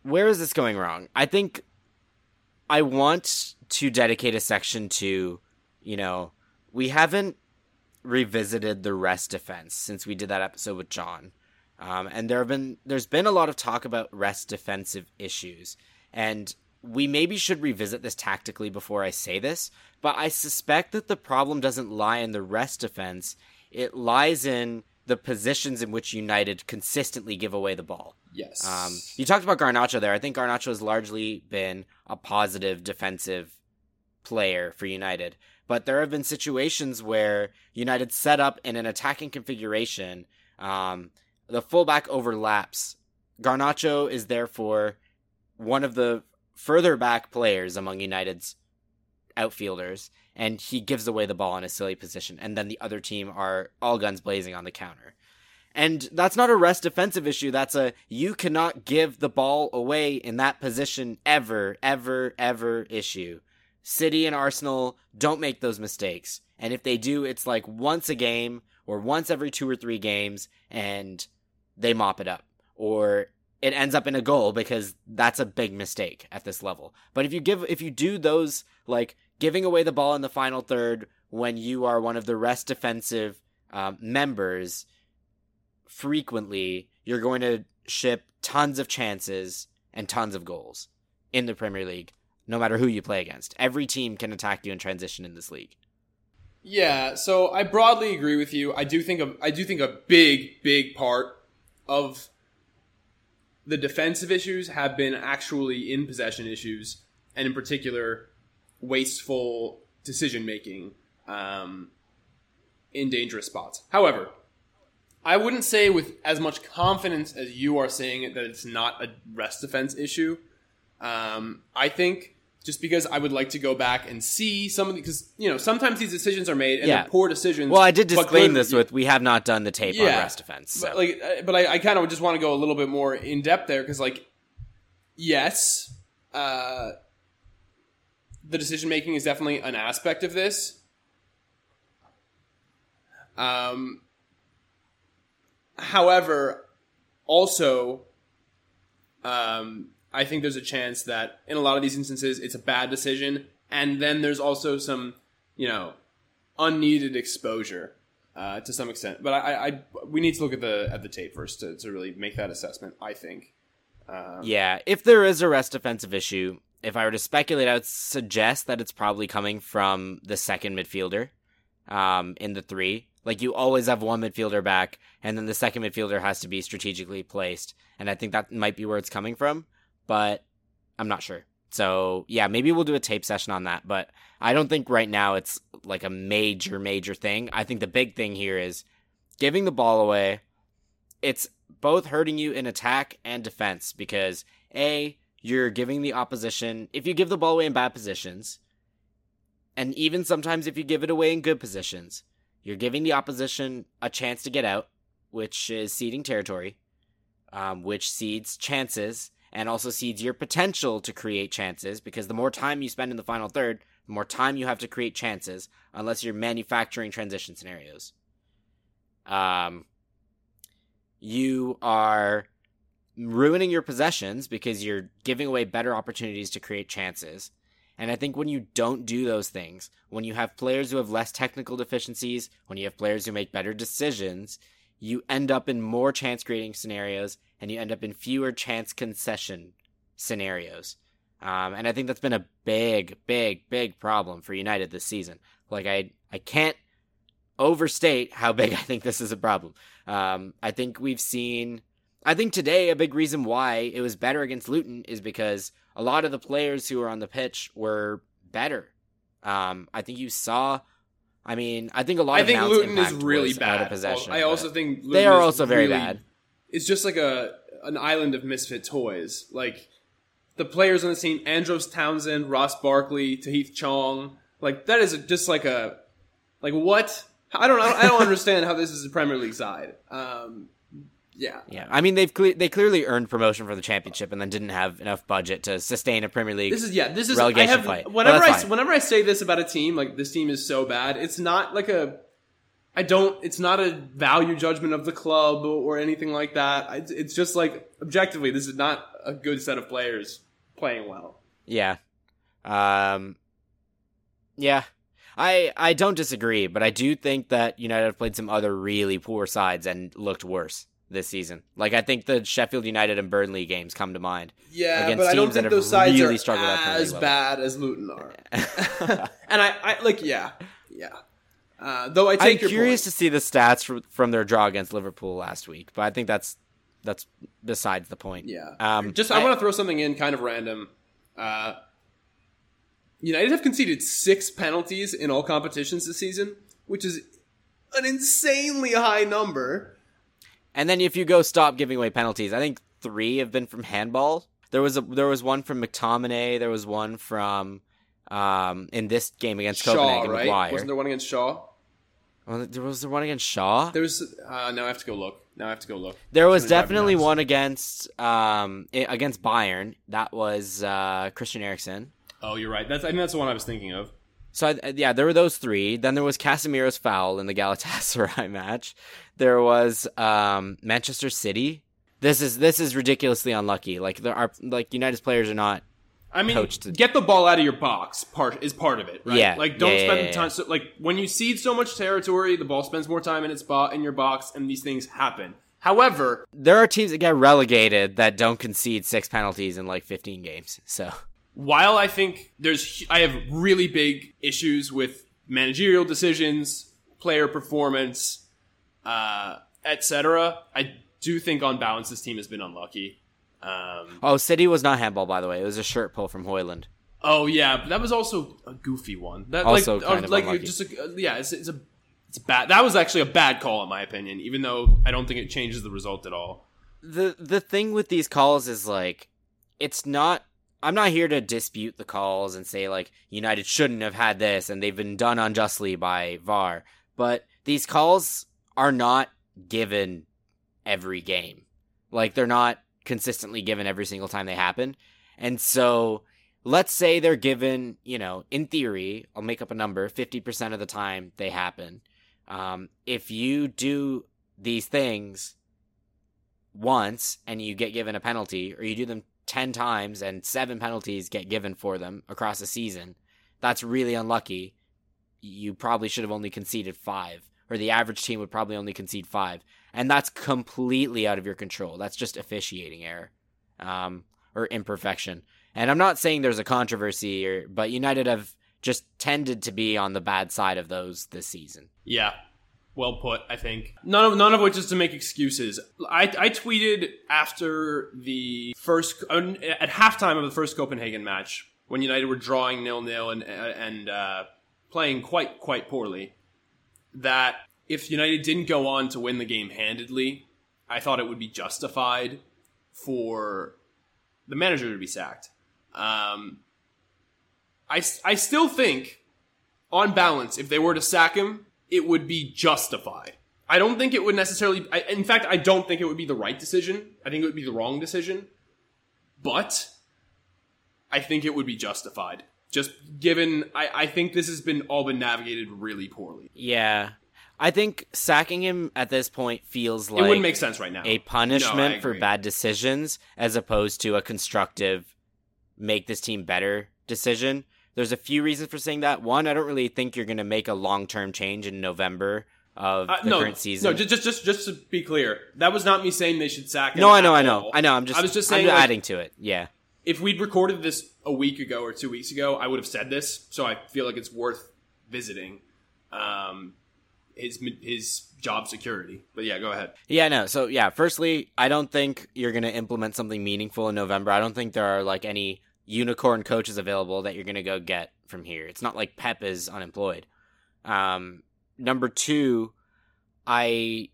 Where is this going wrong? I think I want to dedicate a section to, you know, we haven't revisited the rest defense since we did that episode with John. Um, and there have been there's been a lot of talk about rest defensive issues. And we maybe should revisit this tactically before I say this, but I suspect that the problem doesn't lie in the rest defense. It lies in the positions in which United consistently give away the ball. yes. Um, you talked about Garnacho there. I think Garnacho has largely been a positive defensive player for United. But there have been situations where United set up in an attacking configuration, um, the fullback overlaps. Garnacho is therefore one of the further back players among United's outfielders, and he gives away the ball in a silly position, and then the other team are all guns blazing on the counter. And that's not a rest defensive issue. That's a you cannot give the ball away in that position ever, ever, ever issue. City and Arsenal don't make those mistakes. And if they do, it's like once a game or once every two or three games and they mop it up. Or it ends up in a goal because that's a big mistake at this level. But if you give if you do those like giving away the ball in the final third when you are one of the rest defensive um, members frequently, you're going to ship tons of chances and tons of goals in the Premier League, no matter who you play against. Every team can attack you in transition in this league. Yeah, so I broadly agree with you. I do think a, I do think a big, big part of the defensive issues have been actually in possession issues, and in particular, wasteful decision making um, in dangerous spots. However, I wouldn't say with as much confidence as you are saying it that it's not a rest defense issue. Um, I think just because I would like to go back and see some of the because you know sometimes these decisions are made and Yeah. poor decisions. Well, I did disclaim this with we have not done the tape on Yeah. rest defense. So. but like, but I, I kind of just want to go a little bit more in depth there because, like, yes, uh, the decision making is definitely an aspect of this. Um, however, also, um, I think there's a chance that in a lot of these instances it's a bad decision, and then there's also some, you know, unneeded exposure uh, to some extent. But I, I, we need to look at the at the tape first to, to really make that assessment. I think. Um, Yeah, if there is a rest defensive issue, if I were to speculate, I would suggest that it's probably coming from the second midfielder um, in the three. Like you always have one midfielder back, and then the second midfielder has to be strategically placed, and I think that might be where it's coming from, but I'm not sure. So yeah, maybe we'll do a tape session on that, but I don't think right now it's like a major, major thing. I think the big thing here is giving the ball away. It's both hurting you in attack and defense because a you're giving the opposition if you give the ball away in bad positions and even sometimes if you give it away in good positions you're giving the opposition a chance to get out which is ceding territory um, which cedes chances and also cedes your potential to create chances because the more time you spend in the final third the more time you have to create chances unless you're manufacturing transition scenarios um, you are ruining your possessions because you're giving away better opportunities to create chances. And I think when you don't do those things, when you have players who have less technical deficiencies, when you have players who make better decisions, you end up in more chance creating scenarios and you end up in fewer chance concession scenarios. Um, and I think that's been a big, big, big problem for United this season. Like I, I can't overstate how *laughs* big I think this is a problem. Um, I think we've seen I think today a big reason why it was better against Luton is because a lot of the players who were on the pitch were better. Um, I think you saw. I mean, I think a lot. I of think Luton is really bad. Possession. I also think Luton they are also very really- bad. It's just like a an island of misfit toys. Like the players on the team: Andros Townsend, Ross Barkley, Tahith Chong. Like that is just like a like what? I don't. I don't understand how this is a Premier League side. Um, yeah. Yeah, I mean they've cle- they clearly earned promotion for the championship and then didn't have enough budget to sustain a Premier League. This is yeah. This is relegation I have, fight. Whenever Well, I fine. whenever I say this about a team, like this team is so bad. It's not like a. I don't. It's not a value judgment of the club or anything like that. It's just like objectively, this is not a good set of players playing well. Yeah. Um Yeah. I I don't disagree, but I do think that United have played some other really poor sides and looked worse this season. Like I think the Sheffield United and Burnley games come to mind. Yeah, Against but I don't think those sides really are struggled at Premier as bad as Luton are. *laughs* *laughs* and I, I like yeah, yeah. Uh, though I take I'm curious point. to see the stats from, from their draw against Liverpool last week, but I think that's that's besides the point. Yeah. Um, Just I, want to throw something in, kind of random. Uh, United have conceded six penalties in all competitions this season, which is an insanely high number. And then if you go stop giving away penalties, I think three have been from handball. There was a there was one from McTominay. There was one from um in this game against Shaw, Copenhagen right? Wasn't there one against Shaw? Well, there was there one against Shaw. There was. Uh, now I have to go look. Now I have to go look. There was It's gonna drive me definitely one against um against Bayern. That was uh Christian Eriksen. Oh, you're right. That's I think that's the one I was thinking of. So I, yeah, there were those three. Then there was Casemiro's foul in the Galatasaray *laughs* match. There was um, Manchester City. This is this is ridiculously unlucky. Like there are like United's players are not. I mean, Coach to- get the ball out of your box part is part of it, right? Yeah. Like, don't Yeah, yeah, spend yeah, the time. So, like, when you cede so much territory, the ball spends more time in its spot in your box, and these things happen. However, There are teams that get relegated that don't concede six penalties in like 15 games. So while I think there's, I have really big issues with managerial decisions, player performance, uh, etc. I do think on balance this team has been unlucky. Um, oh, City was not handball by the way. It was a shirt pull from Højlund. oh yeah, but that was also a goofy one. That Also like, kind uh, of like unlucky. just a, yeah, it's, it's a it's bad. That was actually a bad call in my opinion, even though I don't think it changes the result at all. the the thing with these calls is like it's not I'm not here to dispute the calls and say like United shouldn't have had this and they've been done unjustly by VAR, but these calls are not given every game. Like they're not consistently given every single time they happen. And so let's say they're given, you know, in theory, I'll make up a number, 50% of the time they happen. Um, if you do these things once and you get given a penalty, or you do them 10 times and seven penalties get given for them across a season, that's really unlucky. You probably should have only conceded five, or the average team would probably only concede five. And that's completely out of your control. That's just officiating error um, or imperfection. And I'm not saying there's a controversy, or, but United have just tended to be on the bad side of those this season. Yeah. Well put, I think. None of none of which is to make excuses. I, I tweeted after the first at halftime of the first Copenhagen match when United were drawing nil nil and and uh, playing quite quite poorly that if United didn't go on to win the game handedly, I thought it would be justified for the manager to be sacked. Um, I, I still think, on balance, if they were to sack him, it would be justified. I don't think it would necessarily. I, in fact, I don't think it would be the right decision. I think it would be the wrong decision. But I think it would be justified. Just given, I, I think this has been all been navigated really poorly. Yeah. I think sacking him at this point feels like it wouldn't make sense right now. a punishment I for bad decisions as opposed to a constructive make this team better decision. There's a few reasons for saying that. One, I don't really think you're going to make a long-term change in November of Uh, the no, current season. no, just, just just just to be clear, that was not me saying they should sack him. No, I know, I know, all. I know. I'm just, I was just saying, like, adding to it. Yeah, if we'd recorded this a week ago or two weeks ago, I would have said this. So I feel like it's worth visiting. Um, his his job security. But yeah, go ahead. Yeah, no. So yeah, firstly, I don't think you're going to implement something meaningful in November. I don't think there are like any unicorn coaches available that you're going to go get from here. It's not like Pep is unemployed. Um, number two, I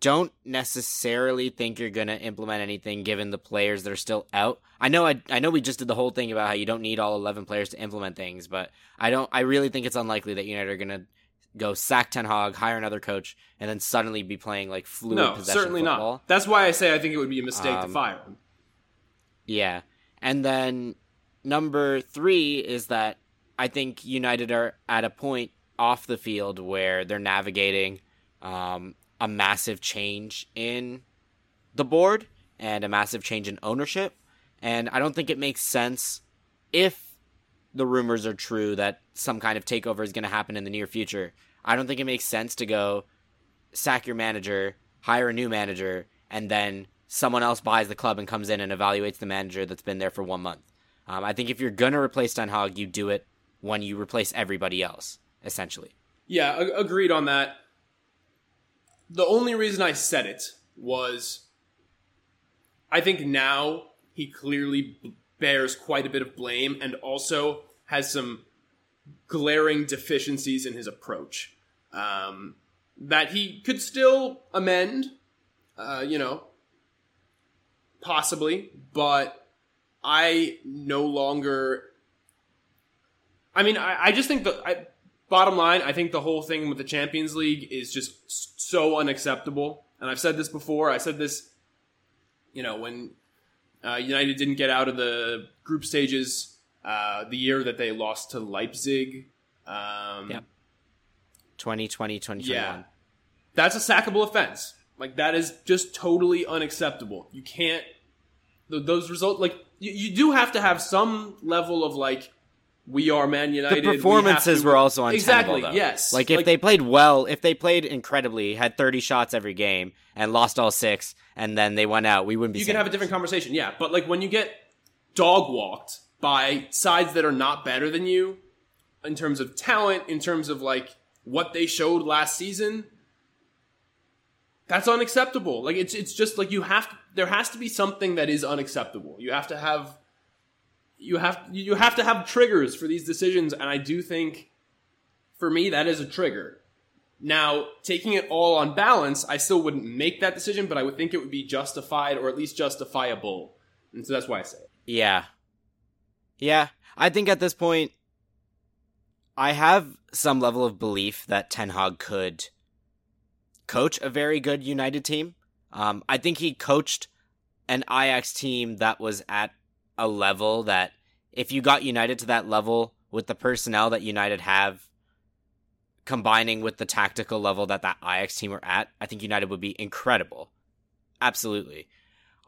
don't necessarily think you're going to implement anything given the players that are still out. I know I, I know we just did the whole thing about how you don't need all 11 players to implement things, but I don't I really think it's unlikely that United are going to go sack Ten Hag, hire another coach, and then suddenly be playing like fluid no, possession certainly football. not. That's why I say I think it would be a mistake Um, to fire him. Yeah. And then number three is that I think United are at a point off the field where they're navigating um, a massive change in the board and a massive change in ownership. And I don't think it makes sense if the rumors are true that some kind of takeover is going to happen in the near future. I don't think it makes sense to go sack your manager, hire a new manager, and then someone else buys the club and comes in and evaluates the manager that's been there for one month. Um, I think if you're gonna replace Ten Hag, you do it when you replace everybody else, essentially. Yeah, a- agreed on that. The only reason I said it was I think now he clearly bears quite a bit of blame and also has some glaring deficiencies in his approach um, that he could still amend, uh, you know, possibly, but I no longer. I mean, I, I just think the I, bottom line, I think the whole thing with the Champions League is just so unacceptable. And I've said this before. I said this, you know, when uh, United didn't get out of the group stages uh, the year that they lost to Leipzig. Um, Yep. 2020, 2021. yeah. That's a sackable offense. Like that is just totally unacceptable. You can't those results like you, you do have to have some level of like we are Man United. The performances to- were also untenable, exactly though. yes. Like if they played well, if they played incredibly, had 30 shots every game, and lost all six, and then they went out, we wouldn't be. you can have a different conversation, yeah. But like when you get dog walked by sides that are not better than you in terms of talent, in terms of like what they showed last season, that's unacceptable. Like it's it's just like you have to, there has to be something that is unacceptable. You have to have you have you have to have triggers for these decisions and I do think for me that is a trigger. Now, taking it all on balance, I still wouldn't make that decision, but I would think it would be justified or at least justifiable. And so that's why I say it. Yeah. Yeah. I think at this point, I have some level of belief that Ten Hag could coach a very good United team. Um, I think he coached an Ajax team that was at a level that if you got United to that level with the personnel that United have, combining with the tactical level that that Ajax team were at, I think United would be incredible. Absolutely.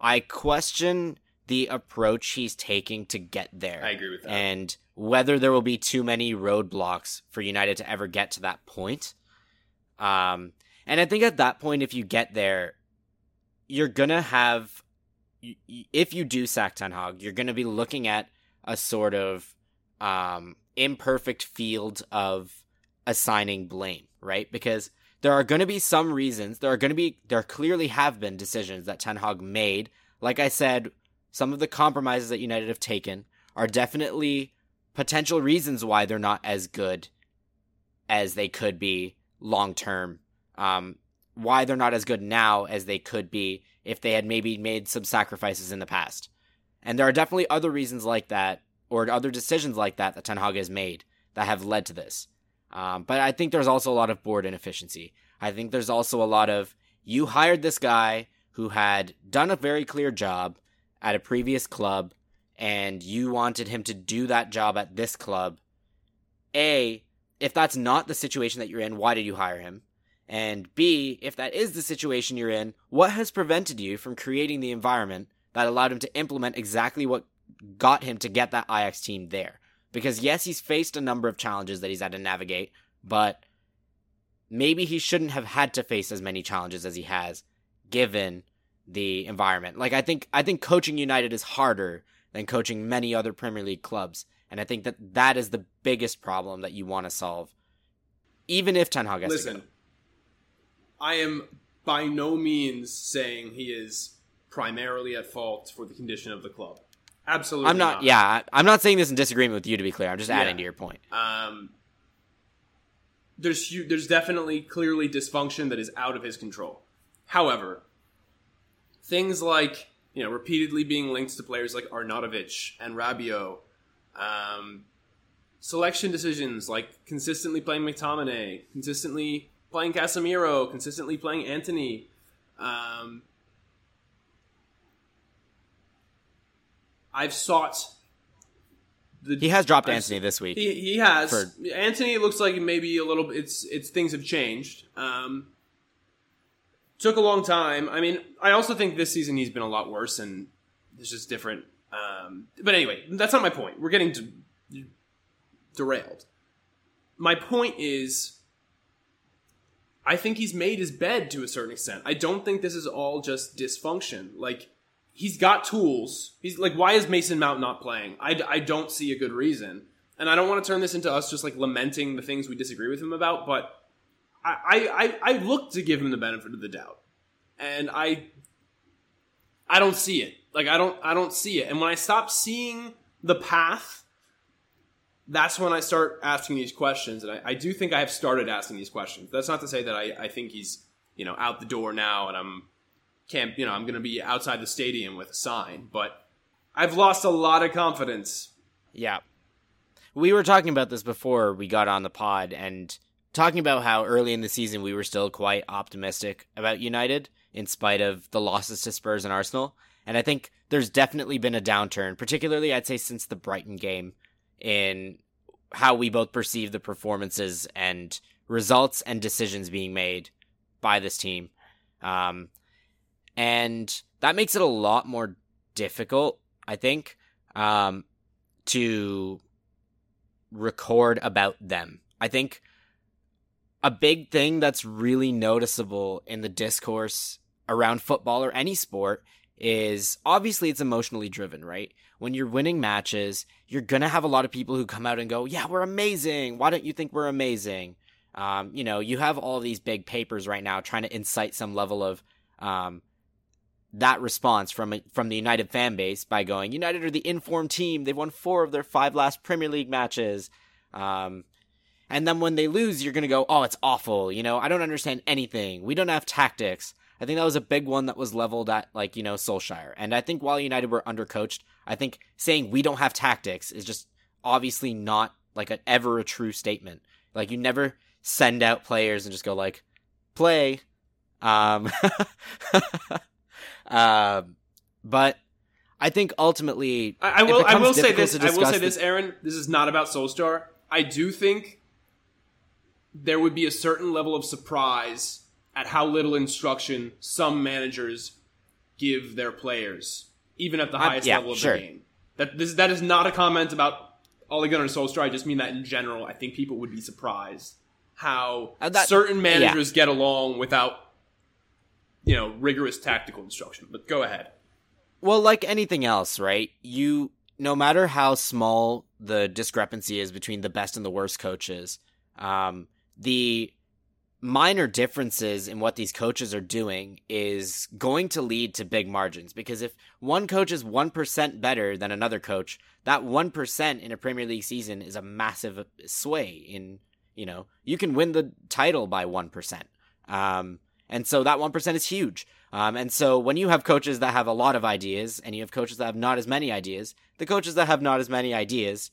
I question the approach he's taking to get there I agree with that. and whether there will be too many roadblocks for United to ever get to that point. Um, and I think at that point, if you get there, you're gonna have, y- y- if you do sack Ten Hag, you're gonna be looking at a sort of um, imperfect field of assigning blame, right? Because there are going to be some reasons. There are going to be, there clearly have been decisions that Ten Hag made. Like I said, some of the compromises that United have taken are definitely potential reasons why they're not as good as they could be long term. Um, why they're not as good now as they could be if they had maybe made some sacrifices in the past. And there are definitely other reasons like that, or other decisions like that that Ten Hag has made that have led to this. Um, but I think there's also a lot of board inefficiency. I think there's also a lot of you hired this guy who had done a very clear job at a previous club, and you wanted him to do that job at this club. A, if that's not the situation that you're in, why did you hire him? And B, if that is the situation you're in, what has prevented you from creating the environment that allowed him to implement exactly what got him to get that Ajax team there? Because yes, he's faced a number of challenges that he's had to navigate, but maybe he shouldn't have had to face as many challenges as he has given the environment. Like I think I think coaching United is harder than coaching many other Premier League clubs, and I think that that is the biggest problem that you want to solve. even if Ten Hag has Listen, to go. I am by no means saying he is primarily at fault for the condition of the club. Absolutely, I'm not, Yeah, I'm not saying this in disagreement with you. To be clear, I'm just adding Yeah. to your point. Um, there's there's definitely clearly dysfunction that is out of his control. However, things like you know repeatedly being linked to players like Arnautovic and Rabiot, um, selection decisions like consistently playing McTominay, consistently playing Casemiro, consistently playing Antony. Um, I've sought. The, He has dropped I've- Antony this week. he, he has. For- Antony looks like maybe a little. It's it's things have changed. Um, took a long time. I mean, I also think this season he's been a lot worse, and it's just different. Um, but anyway, that's not my point. We're getting de- derailed. My point is, I think he's made his bed to a certain extent. I don't think this is all just dysfunction. Like he's got tools. He's like, why is Mason Mount not playing? I, I don't see a good reason. And I don't want to turn this into us just like lamenting the things we disagree with him about, but I, I, I, look to give him the benefit of the doubt. And I I don't see it. Like I don't I don't see it. And when I stop seeing the path, that's when I start asking these questions. And I, I do think I have started asking these questions. That's not to say that I, I think he's, you know, out the door now and I'm can't you know, I'm gonna be outside the stadium with a sign, but I've lost a lot of confidence. Yeah. We were talking about this before we got on the pod and talking about how early in the season we were still quite optimistic about United in spite of the losses to Spurs and Arsenal. And I think there's definitely been a downturn, particularly I'd say since the Brighton game in how we both perceive the performances and results and decisions being made by this team. Um, and that makes it a lot more difficult, I think, um, to record about them. I think a big thing that's really noticeable in the discourse around football or any sport is obviously it's emotionally driven, right? When you're winning matches, you're going to have a lot of people who come out and go, Yeah, we're amazing. Why don't you think we're amazing? Um, you know, you have all these big papers right now trying to incite some level of um, that response from from the United fan base by going, United are the informed team. They've won four of their five last Premier League matches. Um, and then when they lose, you're going to go, oh, it's awful. You know, I don't understand anything. We don't have tactics. I think that was a big one that was leveled at, like, you know, Solskjaer. And I think while United were undercoached, I think saying we don't have tactics is just obviously not, like, a, ever a true statement. Like, you never send out players and just go, like, play. Um, *laughs* um, but I think ultimately, I, I will. I will say this. I will say this, Aaron. This is not about Solskjaer. I do think there would be a certain level of surprise at how little instruction some managers give their players, even at the I- highest yeah, level of sure. the game. That this that is not a comment about Ole Gunnar Solskjaer. I just mean that in general. I think people would be surprised how Uh, that- certain managers get along without you know rigorous tactical instruction. But go ahead. Well, like anything else, right? You, no matter how small the discrepancy is between the best and the worst coaches, um, the minor differences in what these coaches are doing is going to lead to big margins. Because if one coach is 1% better than another coach, that 1% in a Premier League season is a massive sway in, you know, you can win the title by 1%. Um, and so that 1% is huge. Um, and so when you have coaches that have a lot of ideas and you have coaches that have not as many ideas, the coaches that have not as many ideas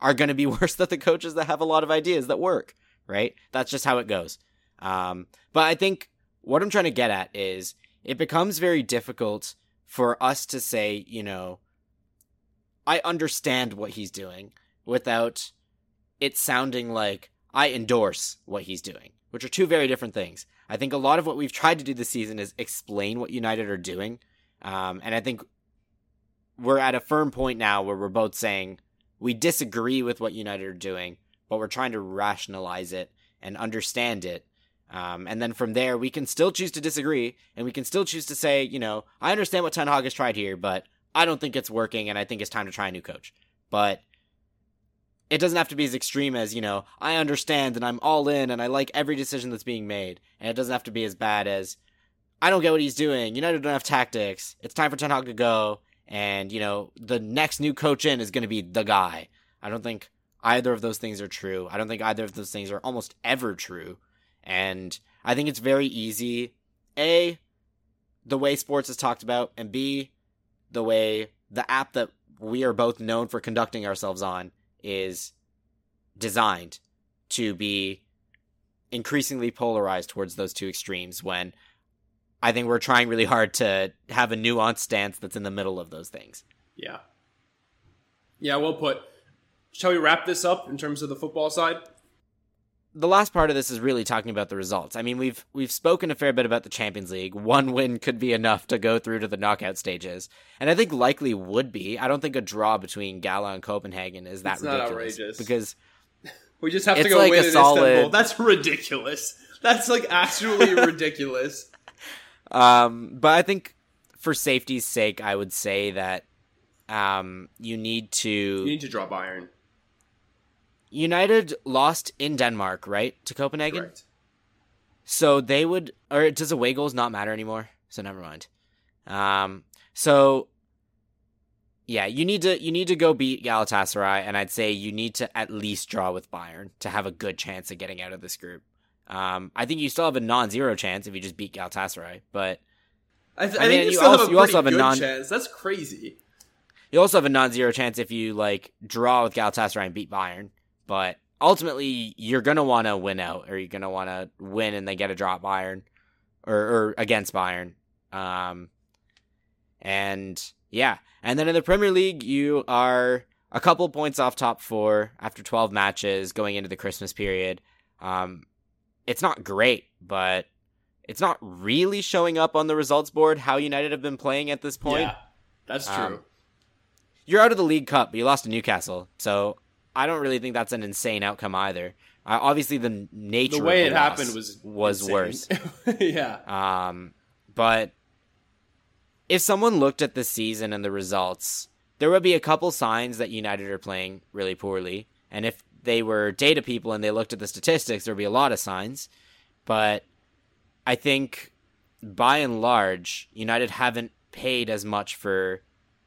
are going to be *laughs* worse than the coaches that have a lot of ideas that work, right? That's just how it goes. Um, but I think what I'm trying to get at is it becomes very difficult for us to say, you know, I understand what he's doing without it sounding like I endorse what he's doing, which are two very different things. I think a lot of what we've tried to do this season is explain what United are doing. Um, and I think we're at a firm point now where we're both saying we disagree with what United are doing, but we're trying to rationalize it and understand it. Um, and then from there, we can still choose to disagree, and we can still choose to say, you know, I understand what Ten Hag has tried here, but I don't think it's working, and I think it's time to try a new coach. But it doesn't have to be as extreme as, you know, I understand and I'm all in and I like every decision that's being made. And it doesn't have to be as bad as, I don't get what he's doing. United don't have tactics. It's time for Ten Hag to go. And, you know, the next new coach in is going to be the guy. I don't think either of those things are true. I don't think either of those things are almost ever true. And I think it's very easy. A, the way sports is talked about, and B, the way the app that we are both known for conducting ourselves on is designed to be increasingly polarized towards those two extremes when I think we're trying really hard to have a nuanced stance that's in the middle of those things. Yeah. Yeah, well put. Shall we wrap this up in terms of the football side? The last part of this is really talking about the results. I mean, we've we've spoken a fair bit about the Champions League. One win could be enough to go through to the knockout stages, and I think likely would be. I don't think a draw between Gala and Copenhagen is that It's ridiculous because *laughs* We just have to go like win a in solid- Istanbul. *laughs* That's ridiculous. That's like absolutely *laughs* ridiculous. Um, but I think for safety's sake, I would say that um, you need to. You need to draw Bayern. United lost in Denmark, right, to Copenhagen. Correct. So they would, or does away goals not matter anymore? So never mind. Um, so yeah, you need to you need to go beat Galatasaray, and I'd say you need to at least draw with Bayern to have a good chance of getting out of this group. Um, I think you still have a non-zero chance if you just beat Galatasaray, but I, th- I I, mean, think you, also- have a you also have a non- chance. That's crazy. You also have a non-zero chance if you like draw with Galatasaray and beat Bayern, but ultimately you're gonna want to win out, or you're gonna want to win and then get a at Bayern, or, or against Bayern. Um, and yeah, and then in the Premier League, you are a couple points off top four after 12 matches going into the Christmas period. Um, it's not great, but it's not really showing up on the results board how United have been playing at this point Yeah, that's true. Um, you're out of the League Cup, but you lost to Newcastle. So I don't really think that's an insane outcome either. Uh, obviously, the nature the way of it happened was was insane. worse. *laughs* yeah. Um, but if someone looked at the season and the results, there would be a couple signs that United are playing really poorly. And if they were data people and they looked at the statistics, there'd be a lot of signs. But I think by and large, United haven't paid as much for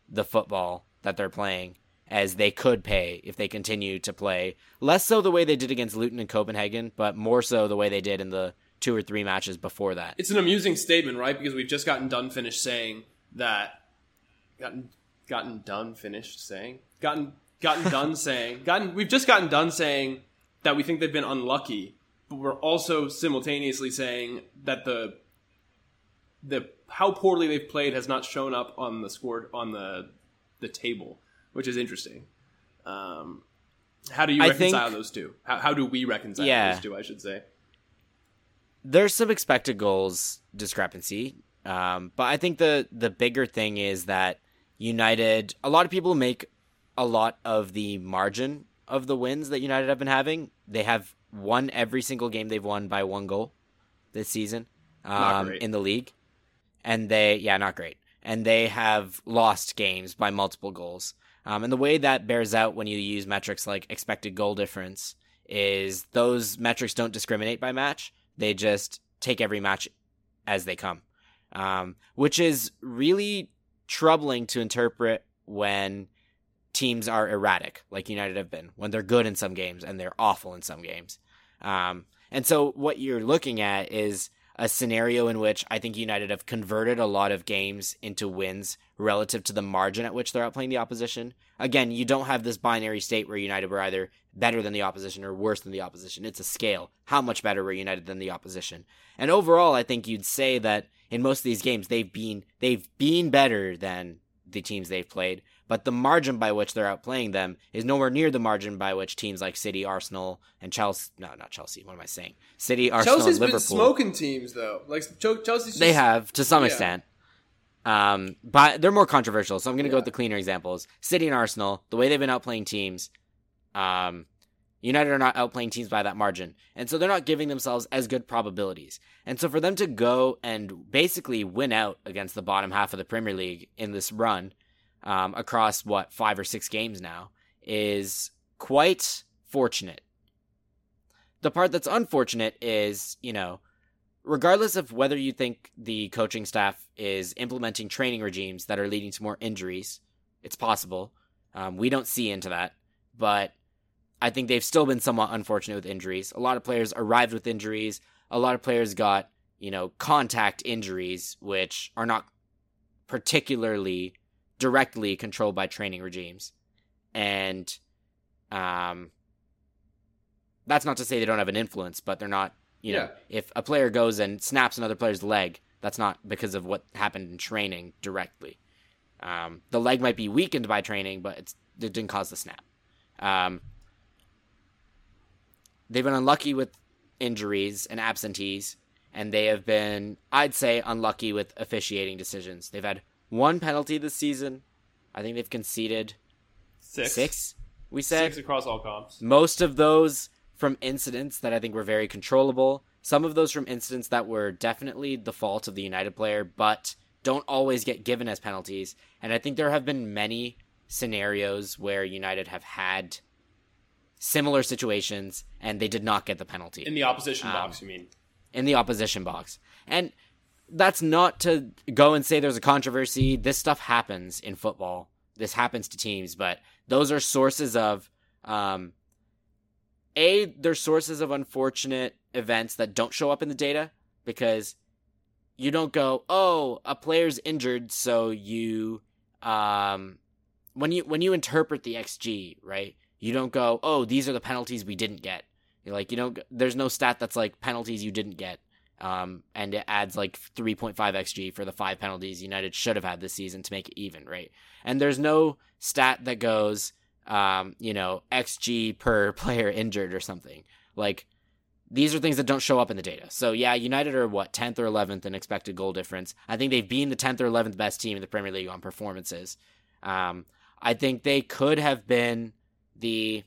the football that they're playing as they could pay if they continue to play. Less so the way they did against Luton and Copenhagen, but more so the way they did in the two or three matches before that. It's an amusing statement, right? Because we've just gotten done finished saying that gotten gotten done finished saying gotten gotten *laughs* done saying gotten we've just gotten done saying that we think they've been unlucky, but we're also simultaneously saying that the the how poorly they've played has not shown up on the score on the the table, which is interesting. Um, how do you I reconcile think- those two? How, how do we reconcile Yeah. those two? I should say. there's some expected goals discrepancy. Um, but I think the the bigger thing is that United. A lot of people make a lot of the margin of the wins that United have been having. They have won every single game they've won by one goal this season um, in the league, and they yeah not great, and they have lost games by multiple goals. Um, and the way that bears out when you use metrics like expected goal difference is those metrics don't discriminate by match. They just take every match as they come, um, which is really troubling to interpret when teams are erratic, like United have been, when they're good in some games and they're awful in some games. Um, and so what you're looking at is a scenario in which I think United have converted a lot of games into wins relative to the margin at which they're outplaying the opposition. Again, you don't have this binary state where United were either better than the opposition or worse than the opposition. It's a scale. How much better were United than the opposition? And overall, I think you'd say that in most of these games they've been they've been better than the teams they've played, but the margin by which they're outplaying them is nowhere near the margin by which teams like City, Arsenal, and Chelsea no, not Chelsea, what am I saying? City, Arsenal, Chelsea's and been Liverpool. smoking teams though. Like Ch- Chelsea's just, They have to some Yeah. extent. Um, but they're more controversial, so I'm going to go with the cleaner examples. City and Arsenal, the way they've been outplaying teams, um, United are not outplaying teams by that margin, and so they're not giving themselves as good probabilities. And so for them to go and basically win out against the bottom half of the Premier League in this run, um, across what five or six games now, is quite fortunate. The part that's unfortunate is, you know, regardless of whether you think the coaching staff is implementing training regimes that are leading to more injuries, it's possible. Um, we don't see into that, but I think they've still been somewhat unfortunate with injuries. A lot of players arrived with injuries. A lot of players got, you know, contact injuries, which are not particularly directly controlled by training regimes. And um, that's not to say they don't have an influence, but they're not, you know, Yeah. if a player goes and snaps another player's leg, that's not because of what happened in training directly. Um, the leg might be weakened by training, but it's, it didn't cause the snap. Um, they've been unlucky with injuries and absentees, and they have been, I'd say, unlucky with officiating decisions. They've had one penalty this season. I think they've conceded Six. six. We said Six across all comps. most of those from incidents that I think were very controllable. Some of those from incidents that were definitely the fault of the United player, but don't always get given as penalties. And I think there have been many scenarios where United have had similar situations and they did not get the penalty In the opposition Um, box, you mean? in the opposition box. And that's not to go and say there's a controversy. This stuff happens in football. This happens to teams, but those are sources of um a they're sources of unfortunate events that don't show up in the data because you don't go, "Oh, a player's injured, so you um when you when you interpret the XG, right? You don't go, "Oh, these are the penalties we didn't get." You're like, you don't. There's no stat that's like penalties you didn't get, um, and it adds like 3.5 xg for the five penalties United should have had this season to make it even, right? And there's no stat that goes, um, you know, xg per *laughs* player injured or something. Like these are things that don't show up in the data. So yeah, United are what 10th or 11th in expected goal difference. I think they've been the 10th or 11th best team in the Premier League on performances. Um, I think they could have been the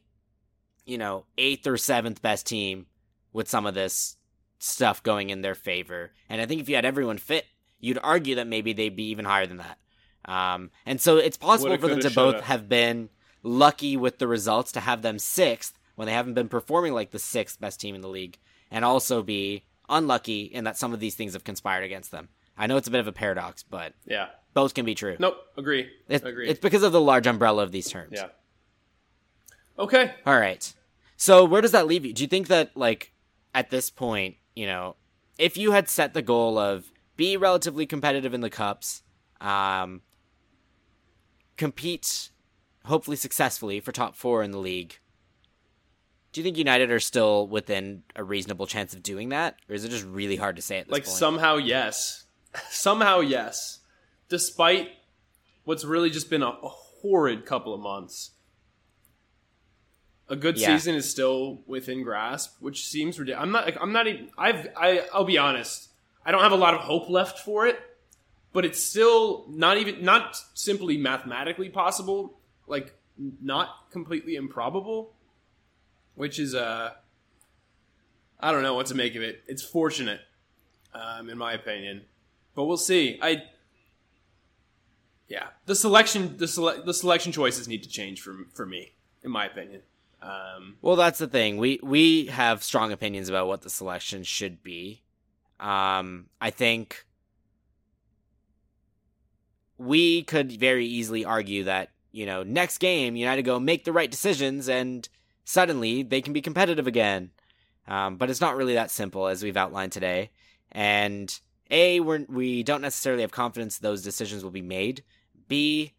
you know, eighth or seventh best team with some of this stuff going in their favor. And I think if you had everyone fit, you'd argue that maybe they'd be even higher than that. Um, and so it's possible for them to both shoulda. have been lucky with the results to have them sixth when they haven't been performing like the sixth best team in the league, and also be unlucky in that some of these things have conspired against them. I know it's a bit of a paradox, but Yeah. both can be true. Nope. Agree. It's, Agree. it's because of the large umbrella of these terms. yeah. Okay. All right. So where does that leave you? Do you think that like at this point, you know, if you had set the goal of be relatively competitive in the cups, um, compete hopefully successfully for top four in the league, do you think United are still within a reasonable chance of doing that, or is it just really hard to say at this Like point? somehow yes, *laughs* somehow yes. Despite what's really just been a, a horrid couple of months, a good Yeah. season is still within grasp, which seems ridiculous. I'm not. like, I'm not even. I've. I. I'll be honest. I don't have a lot of hope left for it, but it's still not even not simply mathematically possible. Like not completely improbable, which is uh I don't know what to make of it. It's fortunate, um, in my opinion, but we'll see. I, yeah, the selection, the sele- the selection choices need to change for for me, in my opinion. Um, Well, that's the thing. We we have strong opinions about what the selection should be. Um, I think we could very easily argue that you know next game United go make the right decisions and suddenly they can be competitive again. Um, but it's not really that simple as we've outlined today. And a we're, we don't necessarily have confidence those decisions will be made. B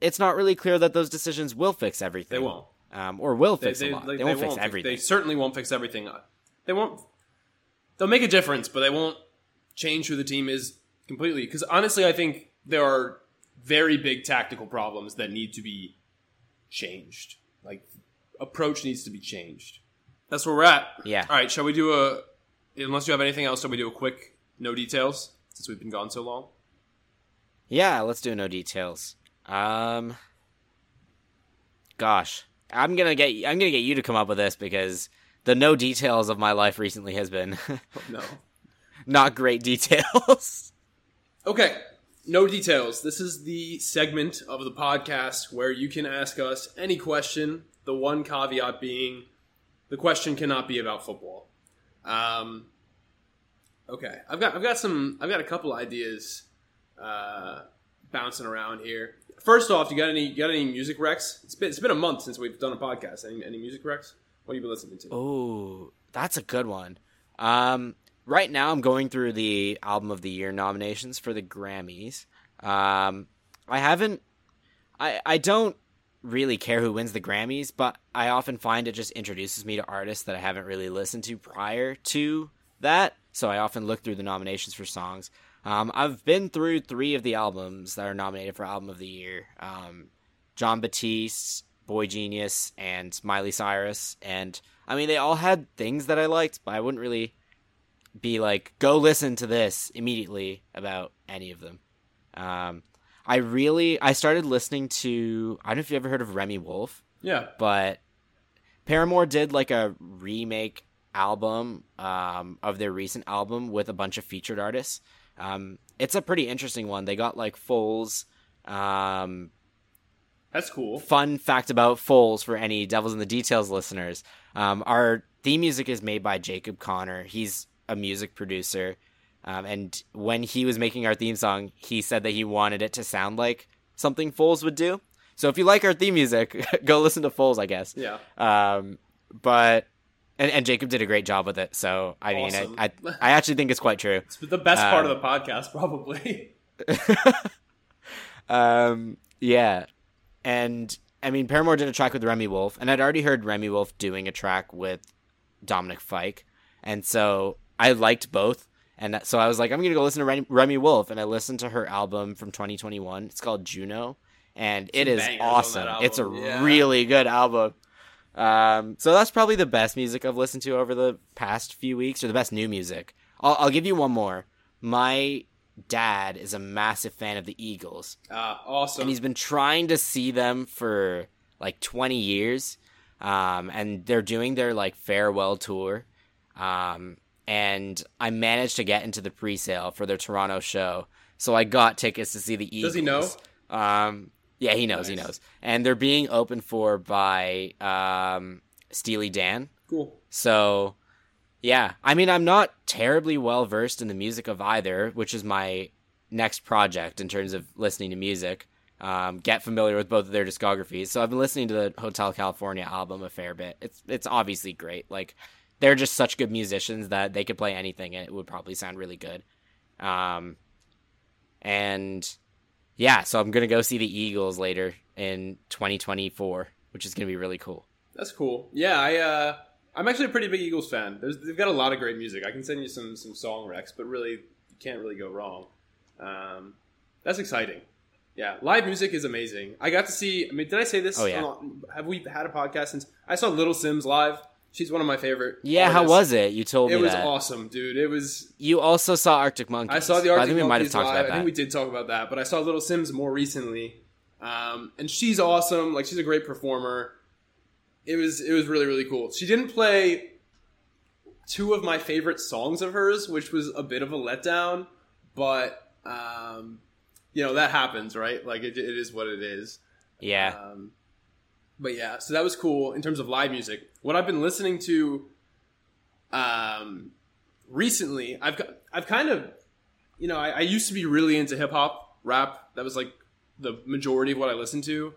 it's not really clear that those decisions will fix everything they won't. Um, or will fix they, a lot. like, They, won't fix fix- everything. They certainly won't fix everything. They won't. They'll make a difference, but they won't change who the team is completely. Because honestly, I think there are very big tactical problems that need to be changed. Like approach needs to be changed. That's where we're at. Yeah. All right. Shall we do a? Unless you have anything else, shall we do a quick no details since we've been gone so long? Yeah, let's do no details. Um, gosh, I'm gonna get I'm gonna get you to come up with this because the no details of my life recently has been *laughs* Oh, no. not great details. *laughs* Okay, no details. This is the segment of the podcast where you can ask us any question The one caveat being the question cannot be about football. Um, okay, I've got I've got some I've got a couple ideas uh, bouncing around here. First off, you got any you got any music recs? It's been it's been a month since we've done a podcast. Any, any music recs? What have you been listening to? Oh, that's a good one. Um, right now, I'm going through the album of the year nominations for the Grammys. Um, I haven't. I I don't really care who wins the Grammys, but I often find it just introduces me to artists that I haven't really listened to prior to that. So I often look through the nominations for songs. Um, I've been through three of the albums that are nominated for Album of the Year um, Jon Batiste, boygenius, and Miley Cyrus. And I mean, they all had things that I liked, but I wouldn't really be like, go listen to this immediately about any of them. Um, I really, I started listening to, I don't know if you ever heard of Remi Wolf, Yeah, but Paramore did like a remake album um, of their recent album with a bunch of featured artists. Um, it's a pretty interesting one. They got like Foals. Um, that's cool. fun fact about Foals for any Devils in the Details listeners. Um, our theme music is made by Jacob Connor. He's a music producer. Um, and when he was making our theme song, he said that he wanted it to sound like something Foals would do. So if you like our theme music, *laughs* go listen to Foals, I guess. Yeah, Um, but and, and Jacob did a great job with it. So I mean, I, I I actually think it's quite true. it's the best part Um, of the podcast, probably. *laughs* Um, yeah, and I mean, Paramore did a track with Remi Wolf, and I'd already heard Remi Wolf doing a track with Dominic Fike, and so I liked both. And so I was like, I'm gonna go listen to Remi, Remi Wolf, and I listened to her album from 2021. It's called Juno, and it's Some is awesome. It's a yeah. really good album. Um, so that's probably the best music I've listened to over the past few weeks, or the best new music. I'll, I'll give you one more. My dad is a massive fan of the Eagles, Ah, awesome. and he's been trying to see them for like 20 years um, and they're doing their like farewell tour um, and i managed to get into the pre-sale for their toronto show so i got tickets to see the eagles Does he know? um, yeah he knows he knows and they're being opened for by um, steely dan cool. so, yeah, I mean, I'm not terribly well versed in the music of either, which is my next project in terms of listening to music. Um, get familiar with both of their discographies. So I've been listening to the Hotel California album a fair bit. It's it's obviously great. Like they're just such good musicians that they could play anything and it would probably sound really good. Um, and yeah, so I'm gonna go see the Eagles later in 2024, which is gonna be really cool. That's cool. Yeah, I uh, I'm actually a pretty big Eagles fan. There's, they've got a lot of great music. I can send you some some song recs, but really you can't really go wrong. Um, that's exciting. Yeah, live music is amazing. I got to see. I mean, did I say this? Oh, yeah. on- have we had a podcast since I saw Little Simz live? She's one of my favorite. Yeah, how was it? You told It me it was that. awesome, dude. It was. You also saw Arctic Monkeys. I saw the Arctic I think we might have Monkeys talked live. about I think we did talk about that, but I saw Little Simz more recently, um, and she's awesome. Like she's a great performer. It was it was really really cool. She didn't play two of my favorite songs of hers, which was a bit of a letdown, but um, you know that happens, right? Like it, it is what it is. yeah. Um, but yeah, so that was cool in terms of live music. What I've been listening to um, recently, I've I've kind of, you know, I, I used to be really into hip hop, rap. That was like the majority of what I listened to.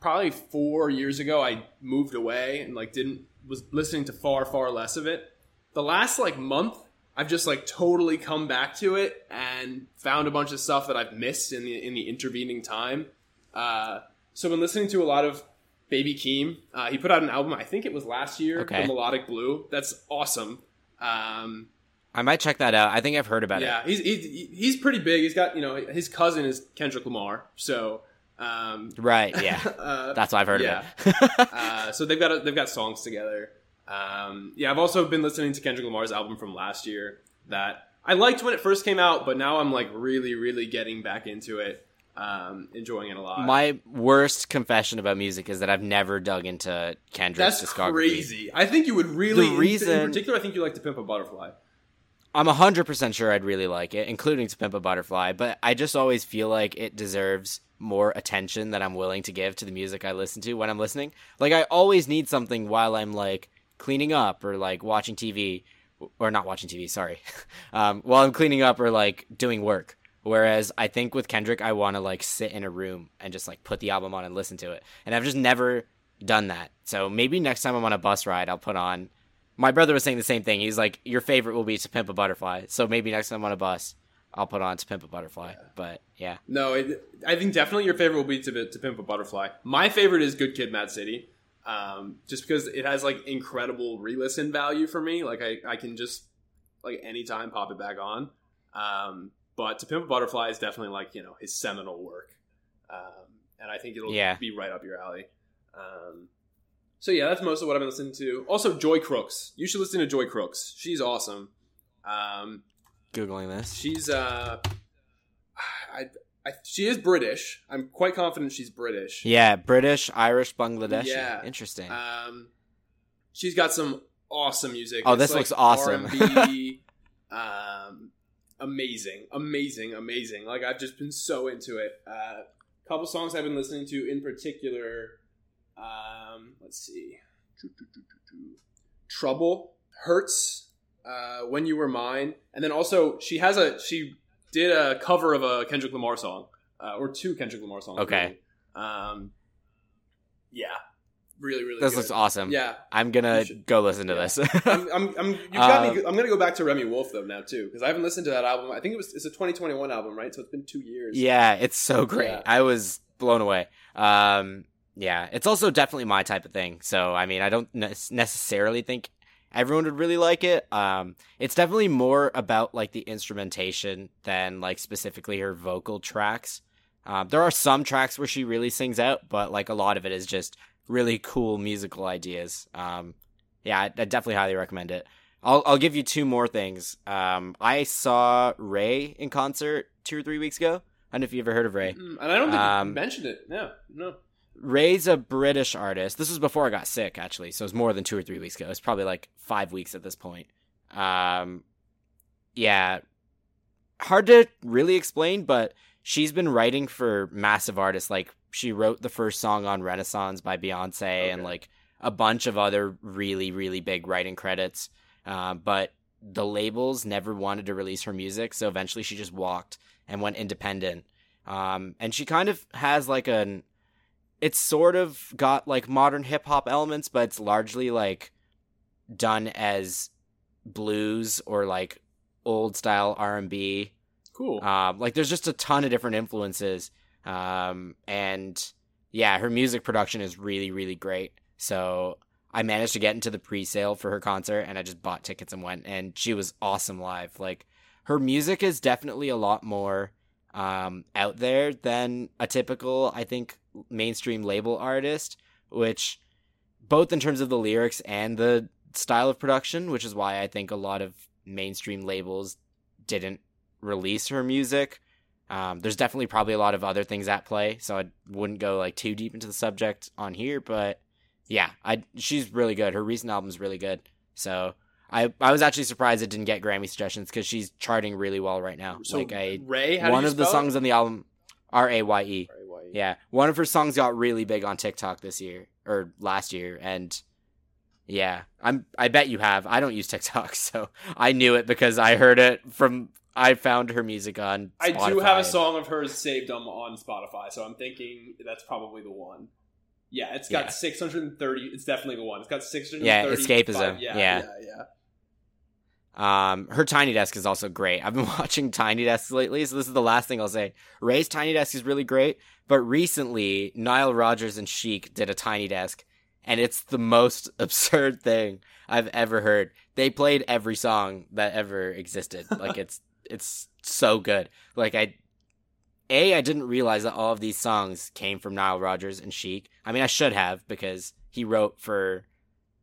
Probably four years ago, I moved away and like didn't was listening to far far less of it. The last like month, I've just like totally come back to it and found a bunch of stuff that I've missed in the in the intervening time. Uh, so I've been listening to a lot of Baby Keem. Uh, he put out an album, I think it was last year, Okay. The Melodic Blue. That's awesome. Um, I might check that out. I think I've heard about yeah, it. he's, he's he's pretty big. He's got you know his cousin is Kendrick Lamar, so um, Right, yeah. *laughs* uh, That's what I've heard yeah. of it. *laughs* uh, so they've got a, they've got songs together. Um, yeah, I've also been listening to Kendrick Lamar's album from last year that I liked when it first came out, but now I'm like really really getting back into it, um, enjoying it a lot. My worst confession about music is that I've never dug into Kendrick's That's discography. crazy. I think you would really. The in- reason- in particular, I think you like to pimp a butterfly. I'm 100% sure I'd really like it, including To Pimp a Butterfly, but I just always feel like it deserves more attention that I'm willing to give to the music I listen to when I'm listening. Like I always need something while I'm like cleaning up or like watching TV or not watching TV, sorry. *laughs* um, while I'm cleaning up or like doing work. Whereas I think with Kendrick, I want to like sit in a room and just like put the album on and listen to it. And I've just never done that. So maybe next time I'm on a bus ride, I'll put on. My brother was saying the same thing. He's like, your favorite will be To Pimp a Butterfly. So maybe next time I'm on a bus, I'll put on To Pimp a Butterfly. Yeah. But yeah. No, it, I think definitely your favorite will be to, to Pimp a Butterfly. My favorite is Good Kid, Mad City. Um, just because it has like incredible re-listen value for me. Like I, I can just like anytime pop it back on. Um, but To Pimp a Butterfly is definitely like you know his seminal work, um, and I think it'll yeah. be right up your alley. Um, so yeah, that's most of what I've been listening to. Also, Joy Crookes. You should listen to Joy Crookes. She's awesome. Um, Googling this. She's uh, I, I, she is British. I'm quite confident she's British. Yeah, British, Irish, Bangladeshi. Yeah, interesting. Um, she's got some awesome music. Oh, it's this like looks awesome. R&B, *laughs* um, amazing, amazing, amazing. Like I've just been so into it. A uh, couple songs I've been listening to in particular. Um, let's see, Trouble hurts. Uh, when you were mine, and then also she has a she did a cover of a Kendrick Lamar song, uh, or two Kendrick Lamar songs. Okay. Um, yeah, really, really. This good. looks awesome. Yeah, I'm gonna go listen to yeah. this. I'm, I'm, I'm, *laughs* you got um, me. I'm gonna go back to Remi Wolf though now too because I haven't listened to that album. I think it was it's a 2021 album, right? So it's been two years. Yeah, it's so great. Yeah. I was blown away. Um, yeah, it's also definitely my type of thing. So I mean, I don't ne- necessarily think everyone would really like it. Um, it's definitely more about like the instrumentation than like specifically her vocal tracks. Um, there are some tracks where she really sings out, but like a lot of it is just really cool musical ideas. Um, yeah, I, I, definitely highly recommend it. I'll I'll give you two more things. Um, I saw Raye in concert two or three weeks ago. I don't know if you ever heard of Raye. Mm, and I don't think um, you mentioned it. Yeah, no. Raye's a British artist. This was before I got sick, actually, so it was more than two or three weeks ago. It's probably like five weeks at this point. Um, yeah, hard to really explain, but she's been writing for massive artists. Like she wrote the first song on Renaissance by Beyonce, okay. and like a bunch of other really really big writing credits. Uh, but the labels never wanted to release her music, so eventually she just walked and went independent. Um, and she kind of has like an it's sort of got like modern hip hop elements, but it's largely like done as blues or like old style R and B. Cool. Um, like there's just a ton of different influences, um, and yeah, her music production is really really great. So I managed to get into the pre-sale for her concert, and I just bought tickets and went, and she was awesome live. Like her music is definitely a lot more um, out there than a typical, I think, mainstream label artist, which both in terms of the lyrics and the style of production, which is why I think a lot of mainstream labels didn't release her music. Um, there's definitely probably a lot of other things at play, so I wouldn't go like too deep into the subject on here. But yeah, I she's really good. Her recent album's really good. So I I was actually surprised it didn't get Grammy suggestions because she's charting really well right now. So like a Raye, one of the songs on the album, R A Y E. Yeah, one of her songs got really big on TikTok this year or last year, and yeah, I'm. I bet you have. I don't use TikTok, *laughs* so I knew it because I heard it from. I found her music on. Spotify. I do have a song of hers saved on on Spotify, so I'm thinking that's probably the one. Yeah, it's got yeah. 630. It's definitely the one. It's got 630. Yeah, escapism. Yeah, yeah, yeah, yeah. Um, her Tiny Desk is also great. I've been *laughs* watching Tiny Desk lately, so this is the last thing I'll say. Raye's Tiny Desk is really great, but recently Nile Rodgers and Chic did a Tiny Desk, and it's the most *laughs* absurd thing I've ever heard. They played every song that ever existed. Like *laughs* it's it's so good. Like I a, I didn't realize that all of these songs came from Nile Rodgers and Chic. I mean, I should have because he wrote for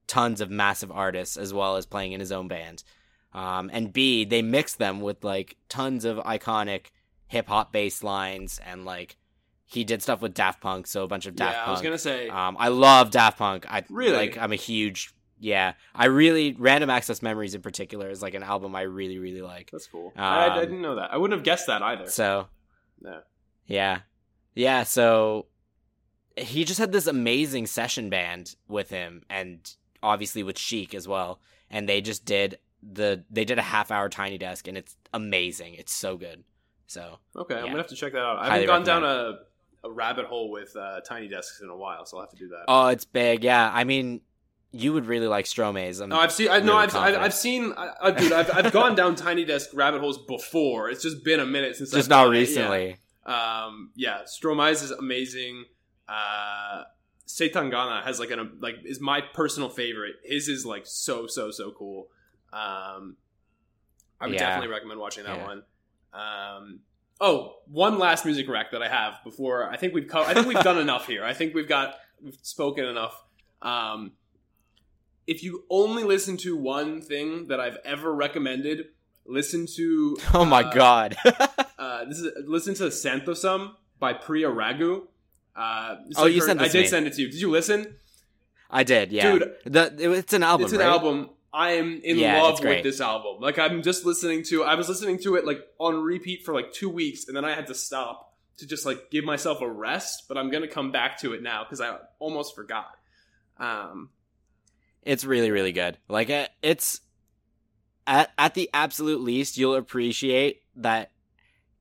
tons of massive artists as well as playing in his own band. Um, and B, they mix them with like tons of iconic hip hop bass lines and like he did stuff with Daft Punk, so a bunch of Daft yeah, Punk. I was gonna say, um, I love Daft Punk. I really like. I'm a huge yeah. I really Random Access Memories in particular is like an album I really really like. That's cool. Um, I, I, didn't know that. I wouldn't have guessed that either. So, yeah, yeah, Yeah, so he just had this amazing session band with him and obviously with Chic as well. And they just did the they did a half hour tiny desk and it's amazing. It's so good. So Okay, I'm gonna have to check that out. I haven't gone down a, a rabbit hole with uh, tiny desks in a while, so I'll have to do that. Oh, it's big. Yeah. I mean, you would really like Stromae's. I'm No, I've seen. I, no, really I've, I've. I've seen. I, I, dude, I've, I've gone down tiny desk rabbit holes before. It's just been a minute since. just I've not it. Yeah. recently. Um, yeah, is amazing. Uh, Setangana has like an like is my personal favorite. His is like so so so cool. Um, I would Yeah. definitely recommend watching that Yeah. one. Um, oh, one last music rack that I have before. I think we've co- I think we've done *laughs* enough here. I think we've got we've spoken enough. Um, if you only listen to one thing that I've ever recommended, listen to. *laughs* Oh my uh, god. *laughs* uh, this is listen to Santhosam by Priya Ragu. Uh, Oh, you her- sent I did me. send it to you. Did you listen? I did, yeah. Dude, the, it's an album. it's an right? album. I am in Yeah, love with this album. Like I'm just listening to. I was listening to it like on repeat for like two weeks, and then I had to stop to just like give myself a rest. But I'm gonna come back to it now because I almost forgot. Um, It's really, really good. Like it's at at the absolute least, you'll appreciate that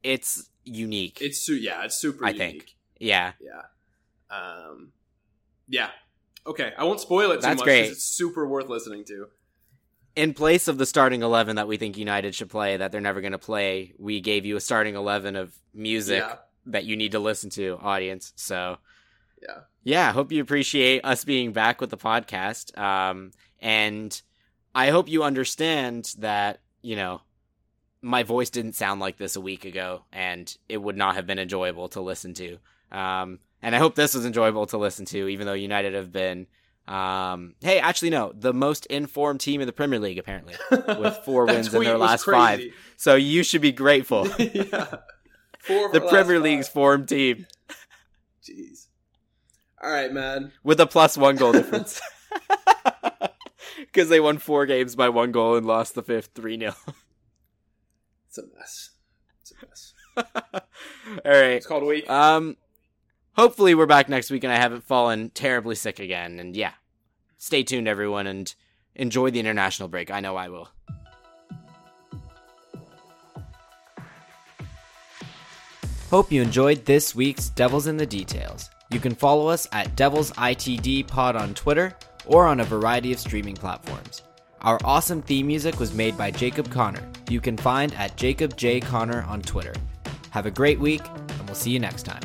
it's unique. it's su- yeah, it's super. I unique. think. yeah, Yeah. Um, yeah. Okay, I won't spoil it too That's much because it's super worth listening to. in place of the starting eleven that we think United should play, that they're never going to play, we gave you a starting eleven of music Yeah. that you need to listen to, audience. So Yeah. yeah, I hope you appreciate us being back with the podcast. Um, and I hope you understand that, you know, my voice didn't sound like this a week ago and it would not have been enjoyable to listen to. Um, and I hope this was enjoyable to listen to, even though United have been, um, hey, actually, no, the most informed team in the Premier League, apparently. *laughs* With four wins in their last five. So you should be grateful. *laughs* yeah. Four the Premier five. League's formed team Jeez. All right, man. with a plus one goal difference. *laughs* Because they won four games by one goal and lost the fifth 3 0. It's a mess. It's a mess. *laughs* All right. It's called a week. Um, hopefully we're back next week and I haven't fallen terribly sick again. And yeah, stay tuned, everyone, and enjoy the international break. I know I will. Hope you enjoyed this week's Devils in the Details. You can follow us at Devils ITD Pod on Twitter or on a variety of streaming platforms. Our awesome theme music was made by Jacob Connor. You can find at Jacob J Connor on Twitter. Have a great week, and we'll see you next time.